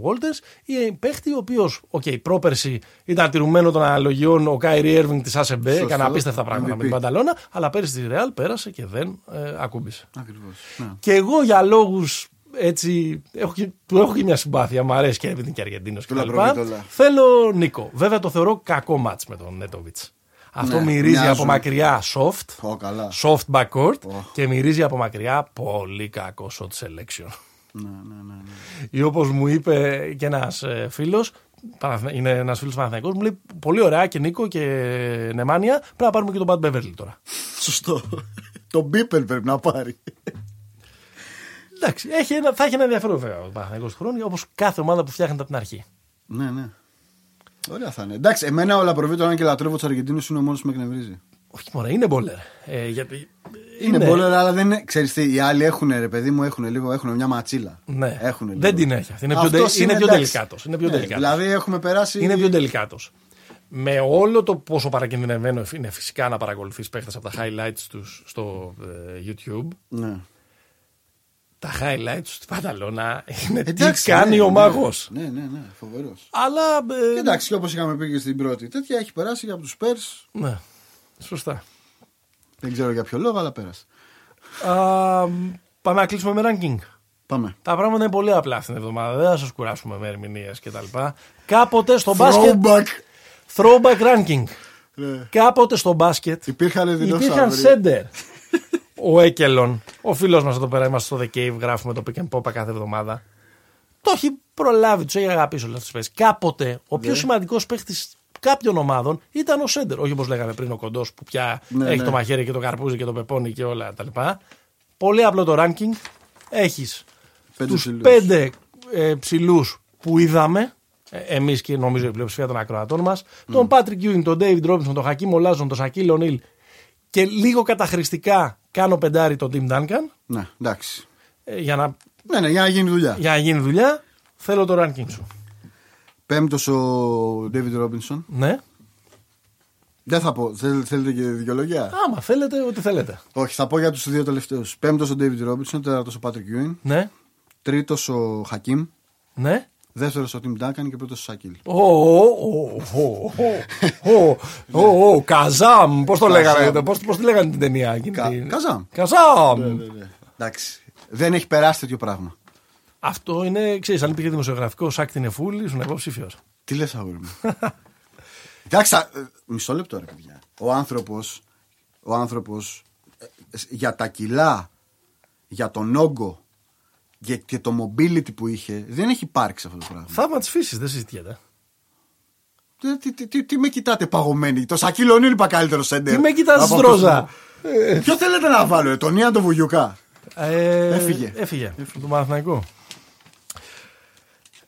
Walters, ή παίχτη ο οποίος, οκ, πρόπερση ήταν τηρουμένο των αναλογιών ο Κάιρι Ίρβινγκ της ACB, Σωστό. έκανε απίστευτα πράγματα MVP. με την Μπανταλόνα, αλλά πέρυσι στη Ρεάλ πέρασε και δεν ε, ακούμπησε. Ακριβώς. Ναι. Και εγώ για λόγους έτσι. Έχω και, του έχω και μια συμπάθεια, μου αρέσει και επειδή είναι και Αργεντίνος Του κτλ. Λαπροβίτολα. Θέλω Νίκο. Βέβαια το θεωρώ κακό μάτ με τον Νέντοβιτς. Αυτό Ναι, μυρίζει μοιάζουν. από μακριά soft. Ω, καλά. Soft backcourt Ω. και μυρίζει από μακριά πολύ κακό shot selection. Ναι, ναι, ναι, ναι. Ή όπως μου είπε και ένας φίλος, είναι ένας φίλος Παναθηναϊκός, μου λέει πολύ ωραία και Νίκο και Νεμάνια. Πρέπει να πάρουμε και τον Bad Beverly τώρα. Σωστό. το μπίπελ πρέπει να πάρει. Εντάξει, έχει ένα, θα έχει ένα ενδιαφέρον βέβαια ο Παναθηναϊκός του χρόνου, όπως κάθε ομάδα που φτιάχνεται από την αρχή. ναι, ναι. Ωραία θα είναι. Εντάξει, εμένα ο Λαπροβίτο, αν και λατρεύω τους Αργεντίνους, είναι ο μόνος που με εκνευρίζει. Όχι, μωρέ, είναι μπόλερ. Ε, γιατί, Είναι μπόλερ, αλλά δεν είναι. Ξέρεις τι, οι άλλοι έχουν ρε παιδί μου, έχουν λίγο, έχουν μια ματσίλα. Ναι. Έχουν λίγο. Δεν την έχει αυτή. Είναι πιο, Αυτός τε- είναι πιο εντάξει. τελικάτος. Είναι πιο Ναι, τελικάτος. Δηλαδή έχουμε περάσει. Είναι πιο τελικάτος. Με όλο το πόσο παρακινδυνευμένο είναι φυσικά να παρακολουθείς παίχτες από τα highlights τους στο ε, YouTube, Ναι. Τα highlights του στην Πανταλώνα είναι Εντάξει, τι κάνει ναι, ο ναι. μάγος. Ναι, ναι, ναι, φοβερός. Αλλά. ε, Εντάξει, και όπως είχαμε πει και στην πρώτη, τέτοια έχει περάσει από τους Πέρ. Ναι, σωστά. Δεν ξέρω για ποιο λόγο, αλλά πέρασε. Α, πάμε να κλείσουμε με ranking. Πάμε. Τα πράγματα είναι πολύ απλά αυτήν την εβδομάδα. Δεν θα σας κουράσουμε με ερμηνείες κτλ. Κάποτε στο μπάσκετ. Throwback. Throwback ranking. Ναι. Κάποτε στο μπάσκετ Υπήρχαν υπήρχαν δεινόσαυροι. σέντερ. Ο Έκελον, ο φίλος μας εδώ πέρα, είμαστε στο The Cave, γράφουμε το Pick and Pop κάθε εβδομάδα. Το έχει προλάβει, τους έχει αγαπήσει όλες αυτές τις παίξει. Κάποτε ο πιο Ναι. σημαντικός παίχτης κάποιων ομάδων ήταν ο Σέντερ. Όχι όπως λέγαμε πριν ο κοντός που πια Ναι, έχει ναι. το μαχαίρι και το καρπούζι και το πεπόνι και όλα τα λοιπά. Πολύ απλό το ranking. Έχεις Πέντε τους ψηλούς. πέντε ε, ψηλούς που είδαμε. Εμείς και νομίζω η πλειοψηφία των ακροατών μας. Τον Patrick Ewing, τον David Robinson, τον Χακίμ Ολάζον, τον Σακίλ Ονίλ. Και λίγο καταχρηστικά κάνω πεντάρι τον Tim Duncan. Ναι, εντάξει. ε, για, να, Ναι, ναι, για να γίνει δουλειά. για να γίνει δουλειά. Θέλω το ranking σου. Πέμπτος ο David Robinson. Ναι. Δεν θα πω. Θέλ- Θέλετε και δικαιολογία; Άμα θέλετε, ό,τι θέλετε. Όχι, θα πω για τους δύο τελευταίους. Πέμπτος ο David Robinson, τέταρτος ο Patrick Ewing, Ναι. τρίτος ο Χακίμ, Ναι. Δεύτερος ο Tim Duncan και πρώτος ο Σακίλ. Ω, ω, ω, ω, ω, ω, ω, Καζάμ. Πώς το λέγανε, πώς, πώς τη λέγανε την ταινία εκείνη. Κα- την- Καζάμ. Καζάμ. Ναι, ναι. Εντάξει. Δεν έχει περάσει τέτοιο πράγμα. Αυτό είναι, ξέρεις, αν υπήρχε δημοσιογραφικός σάκ την εφούλη, ήσουν υποψήφιο. Τι λες, αγόρι μου; Εντάξει, α, ε, μισό λεπτό ρε παιδιά. Ο άνθρωπος ο άνθρωπος, ε, για τα κιλά, για τον όγκο και, και το mobility που είχε, δεν έχει υπάρξει αυτό το πράγμα. Θαύμα της φύσης, δεν συζητιέται. Τι, τι, τι, τι, τι με κοιτάτε παγωμένοι, το Σακύλο Ονίλ είπα καλύτερο σέντερ. Τι με κοιτάς από στρόζα; αυτό. Ποιο θέλετε να βάλω, ε, τον Ιαν τον Βουγιουκά; Ε, Έφυγε. Έφυγε. Το Παναθηναϊκό.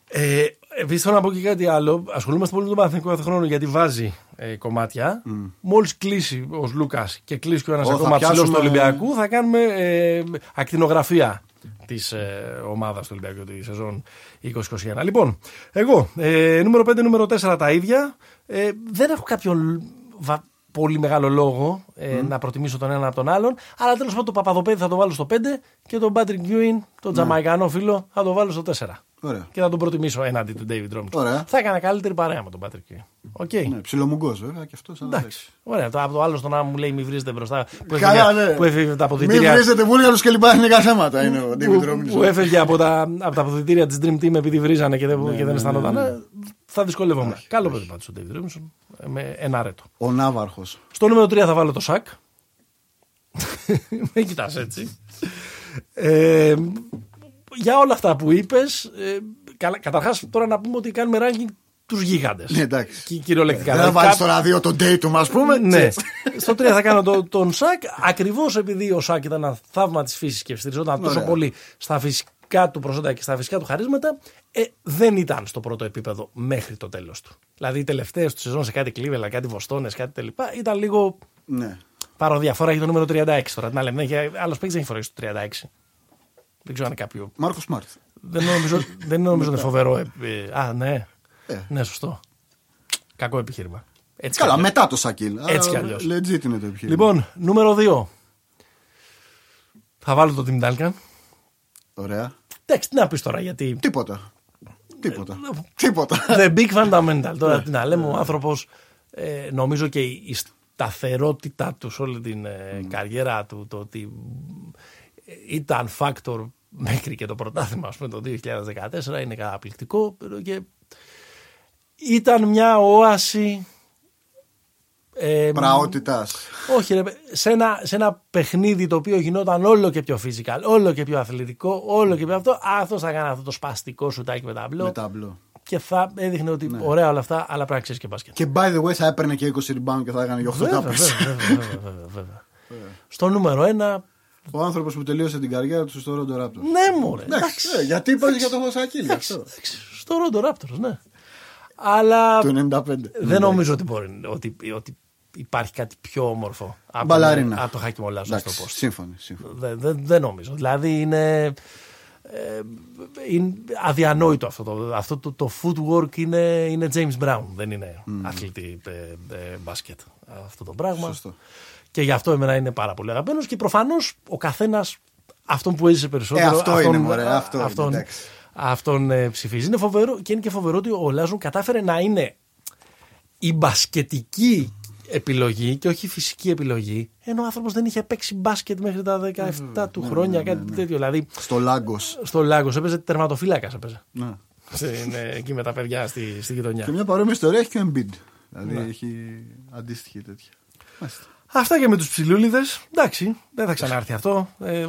Ε, Επίσης θέλω να πω και κάτι άλλο. Ασχολούμαστε πολύ με τον Παναθηναϊκό κάθε χρόνο γιατί βάζει ε, κομμάτια. Mm. Μόλις κλείσει ο Λούκας και κλείσει και ο ένας Ω, θα ακόμα ψηλό πιάσουμε- του Ολυμπιακού, θα κάνουμε ε, ακτινογραφία της ε, ομάδας του Ολυμπιακού τη σεζόν 2021. Λοιπόν, εγώ ε, νούμερο 5, νούμερο 4 τα ίδια. Ε, δεν έχω κάποιο λ- βα- πολύ μεγάλο λόγο ε, να προτιμήσω τον ένα από τον άλλον. Αλλά τέλος πάντων το Παπαδοπέδη θα το βάλω στο 5 και τον Patrick Ewing, τον Τζαμαϊκανό φίλο, θα το βάλω στο 4. Ωραία. Και θα τον προτιμήσω έναντι του David Robinson. Ωραία. Θα έκανα καλύτερη παρέα με τον Patrick Ewing. Οκ. Ναι, ψιλομουγκός βέβαια και αυτός. Εντάξει. Ωραία. Το, από το άλλο στο να μου λέει μη βρίζετε μπροστά. Που Καλά, έφευγε, ναι. που έφευγε τα Μην αποδυτήρια. βρίζετε βούλγαρους και λοιπά εθνικά θέματα είναι ο David που, που Robinson. έφευγε από τα, από τα αποδυτήρια της Dream Team επειδή βρίζανε και δεν, και δεν αισθανόταν. ε, Θα δυσκολεύομαι. Καλό παιδί πάντως ο David Robinson. ε, Με ένα αρέτο. Ο Ναύαρχος. Στο νούμερο 3 θα βάλω το Σακ. Με κοιτάς έτσι. Ε, για όλα αυτά που είπες, ε, καλά- καταρχάς τώρα να πούμε ότι κάνουμε ranking τους γίγαντες. Ναι, εντάξει. Κι- Κυριολεκτικά. Δεν θα Δηλαδή, βάλεις κά- στο ραδίο τον Dayton, ας πούμε. ναι. Τσες. Στο 3 θα κάνω το- τον Σακ, ακριβώς επειδή ο Σακ ήταν ένα θαύμα της φύσης και στηριζόταν τόσο Ωραία. πολύ στα φυσικά του προσόντα και στα φυσικά του χαρίσματα, ε, δεν ήταν στο πρώτο επίπεδο μέχρι το τέλος του. Δηλαδή οι τελευταίες του σεζόν σε κάτι κλίβελα, κάτι βοστόνες, κάτι τελειπά, ήταν λίγο Ναι. Παροδία. Φοράει το νούμερο 36 τώρα. Να λέμε, άλλος παίκτης δεν έχει φορέσει το 36. Δεν ξέρω αν είναι κάποιο. Μάρκος Σμαρτ. Δεν νομίζω, δεν νομίζω ότι είναι φοβερό. ε, ε, α, ναι. Ε. Ναι, σωστό. Κακό επιχείρημα. Έτσι Καλά, κι αλλιώς. μετά το Σακίλ. Έτσι κι Α, αλλιώς. Legit είναι το επιχείρημα. Λοιπόν, νούμερο 2. Θα βάλω το Tim Duncan. Ωραία. Εντάξει, τι να πεις τώρα, γιατί. Τίποτα. Τίποτα. Ε, Τίποτα. The big fundamental. Τώρα Ναι. τι να λέμε, ο άνθρωπος νομίζω και η σταθερότητά του σε όλη την ε, καριέρα του, το ότι ε, ήταν factor μέχρι και το πρωτάθλημα ας πούμε, το 2014 είναι καταπληκτικό και ήταν μια όαση ε, Πραότητας. όχι, ρε, σε, ένα, σε ένα παιχνίδι το οποίο γινόταν όλο και πιο physical, όλο και πιο αθλητικό, όλο και πιο αυτό. Αυτό θα κάνει αυτό το σπαστικό σουτάκι με ταμπλό. Με ταμπλό. Και θα έδειχνε ότι Ναι. ωραία όλα αυτά, αλλά πρέπει να ξέρεις και μπάσκετ. Και by the way θα έπαιρνε και 20 rebound και θα έκανε και 8 Βέβαια, τάπες. βέβαια, βέβαια, βέβαια, βέβαια, βέβαια. Στο νούμερο ένα, Ο άνθρωπος που τελείωσε την καριέρα του στο Rondo Raptors. ναι, μωρέ. Εντάξει, ε, γιατί είπα για τον Σακίλ. Εντάξει, αυτό. εντάξει, Στο Rondo Raptors, ναι. Αλλά Το 95. δεν νομίζω ότι, μπορεί, ότι, ότι υπάρχει κάτι πιο όμορφο από, Μπαλαρίνα. από το Χάκη Μολάζο στο Εντάξει, post. σύμφωνοι. σύμφωνοι. Δεν, δεν, δεν νομίζω. Δηλαδή είναι, ε, είναι αδιανόητο αυτό. Το, αυτό το, το footwork είναι, είναι James Brown. Δεν είναι αθλητή ε, ε, μπάσκετ αυτό το πράγμα. Σωστό. Και γι' αυτό εμένα είναι πάρα πολύ αγαπημένος και προφανώς ο καθένας αυτόν που έζησε περισσότερο. Ε, αυτό αυτόν, είναι, μωρέ, αυτό είναι, αυτόν, εντάξει. αυτόν ε, ψηφίζει. Είναι φοβερό και είναι και φοβερό ότι ο Λάζον κατάφερε να είναι η μπασκετική επιλογή και όχι η φυσική επιλογή. Ενώ ο άνθρωπος δεν είχε παίξει μπάσκετ μέχρι τα 17 του χρόνια, κάτι τέτοιο. Δηλαδή Στο Λάγκος. στο Λάγκος έπαιζε τερματοφύλακας. Έπαιζε. Ναι. Στην, ε, εκεί με τα παιδιά στη, στη γειτονιά. Και μια παρόμοια ιστορία έχει και ο Embiid. Δηλαδή έχει αντίστοιχη τέτοια. Μάλιστα. Αυτά και με τους ψηλούλιδες. Εντάξει, δεν θα ξανάρθει αυτό. Ε,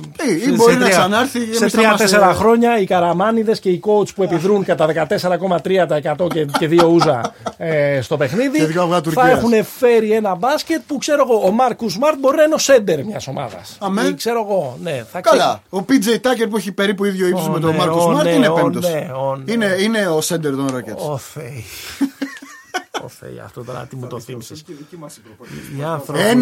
ή μπορεί να ξανάρθει, εμείς Σε θα τρία-τέσσερα είμαστε- χρόνια οι καραμάνιδες και οι coach που επιδρούν κατά 14,3% και, και δύο ούζα ε, στο παιχνίδι Και δικό αυγά θα Τουρκίας. έχουν φέρει ένα μπάσκετ που ξέρω εγώ, ο Μάρκους Σμαρτ μπορεί να είναι ο σέντερ μιας ομάδας. Αμέ. Ξέρω εγώ, ναι. Θα Καλά. Ο PJ Tucker που έχει περίπου ίδιο ύψος Ω, με τον ναι, Μάρκο ω, Σμαρτ ναι, είναι ω, πέμπτος. ναι, ω, ναι. Είναι, είναι ο σέντερ των Rockets. Ω Θεέ. Ω Θεέ, αυτό τώρα τι μου το θύμισες. Δική μας η προπονητική. Οι άνθρωποι. Ε,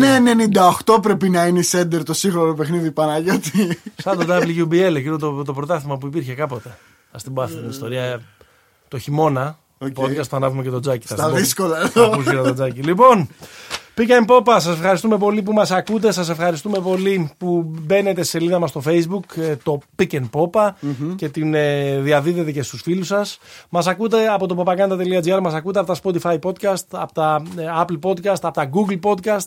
1,98 πρέπει να είναι η σέντερ το σύγχρονο παιχνίδι Παναγιώτη. Σαν το WBL, εκείνο το, το πρωτάθλημα που υπήρχε κάποτε. Α την πω αυτή την ιστορία. Το χειμώνα. Οκ. Podcast θα ανάβουμε και τον Τζάκι. θα Στα στην πω. δύσκολα Θα εδώ. ακούς για τον Τζάκι. Λοιπόν, Pick and Popa, σας ευχαριστούμε πολύ που μας ακούτε, σας ευχαριστούμε πολύ που μπαίνετε στη σελίδα μας στο facebook, ε, το Pick and Popa και την ε, διαδίδετε και στους φίλους σας. Μας ακούτε από το popaganda.gr, μας ακούτε από τα Spotify podcast, από τα ε, Apple podcast, από τα Google podcast.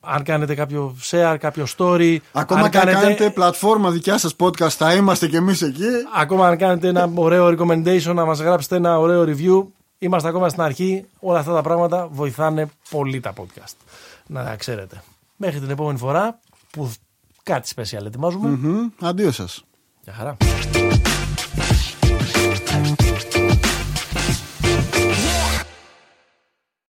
αν κάνετε κάποιο share, κάποιο story. Ακόμα αν και αν κάνετε, κάνετε πλατφόρμα δικιά σας podcast, θα είμαστε κι εμείς εκεί. ακόμα αν κάνετε ένα ωραίο recommendation, να μας γράψετε ένα ωραίο review. Είμαστε ακόμα στην αρχή. Όλα αυτά τα πράγματα βοηθάνε πολύ τα podcast. Να ξέρετε. Μέχρι την επόμενη φορά που κάτι special ετοιμάζουμε. Μμμ. Αντίο σας. Γεια χαρά.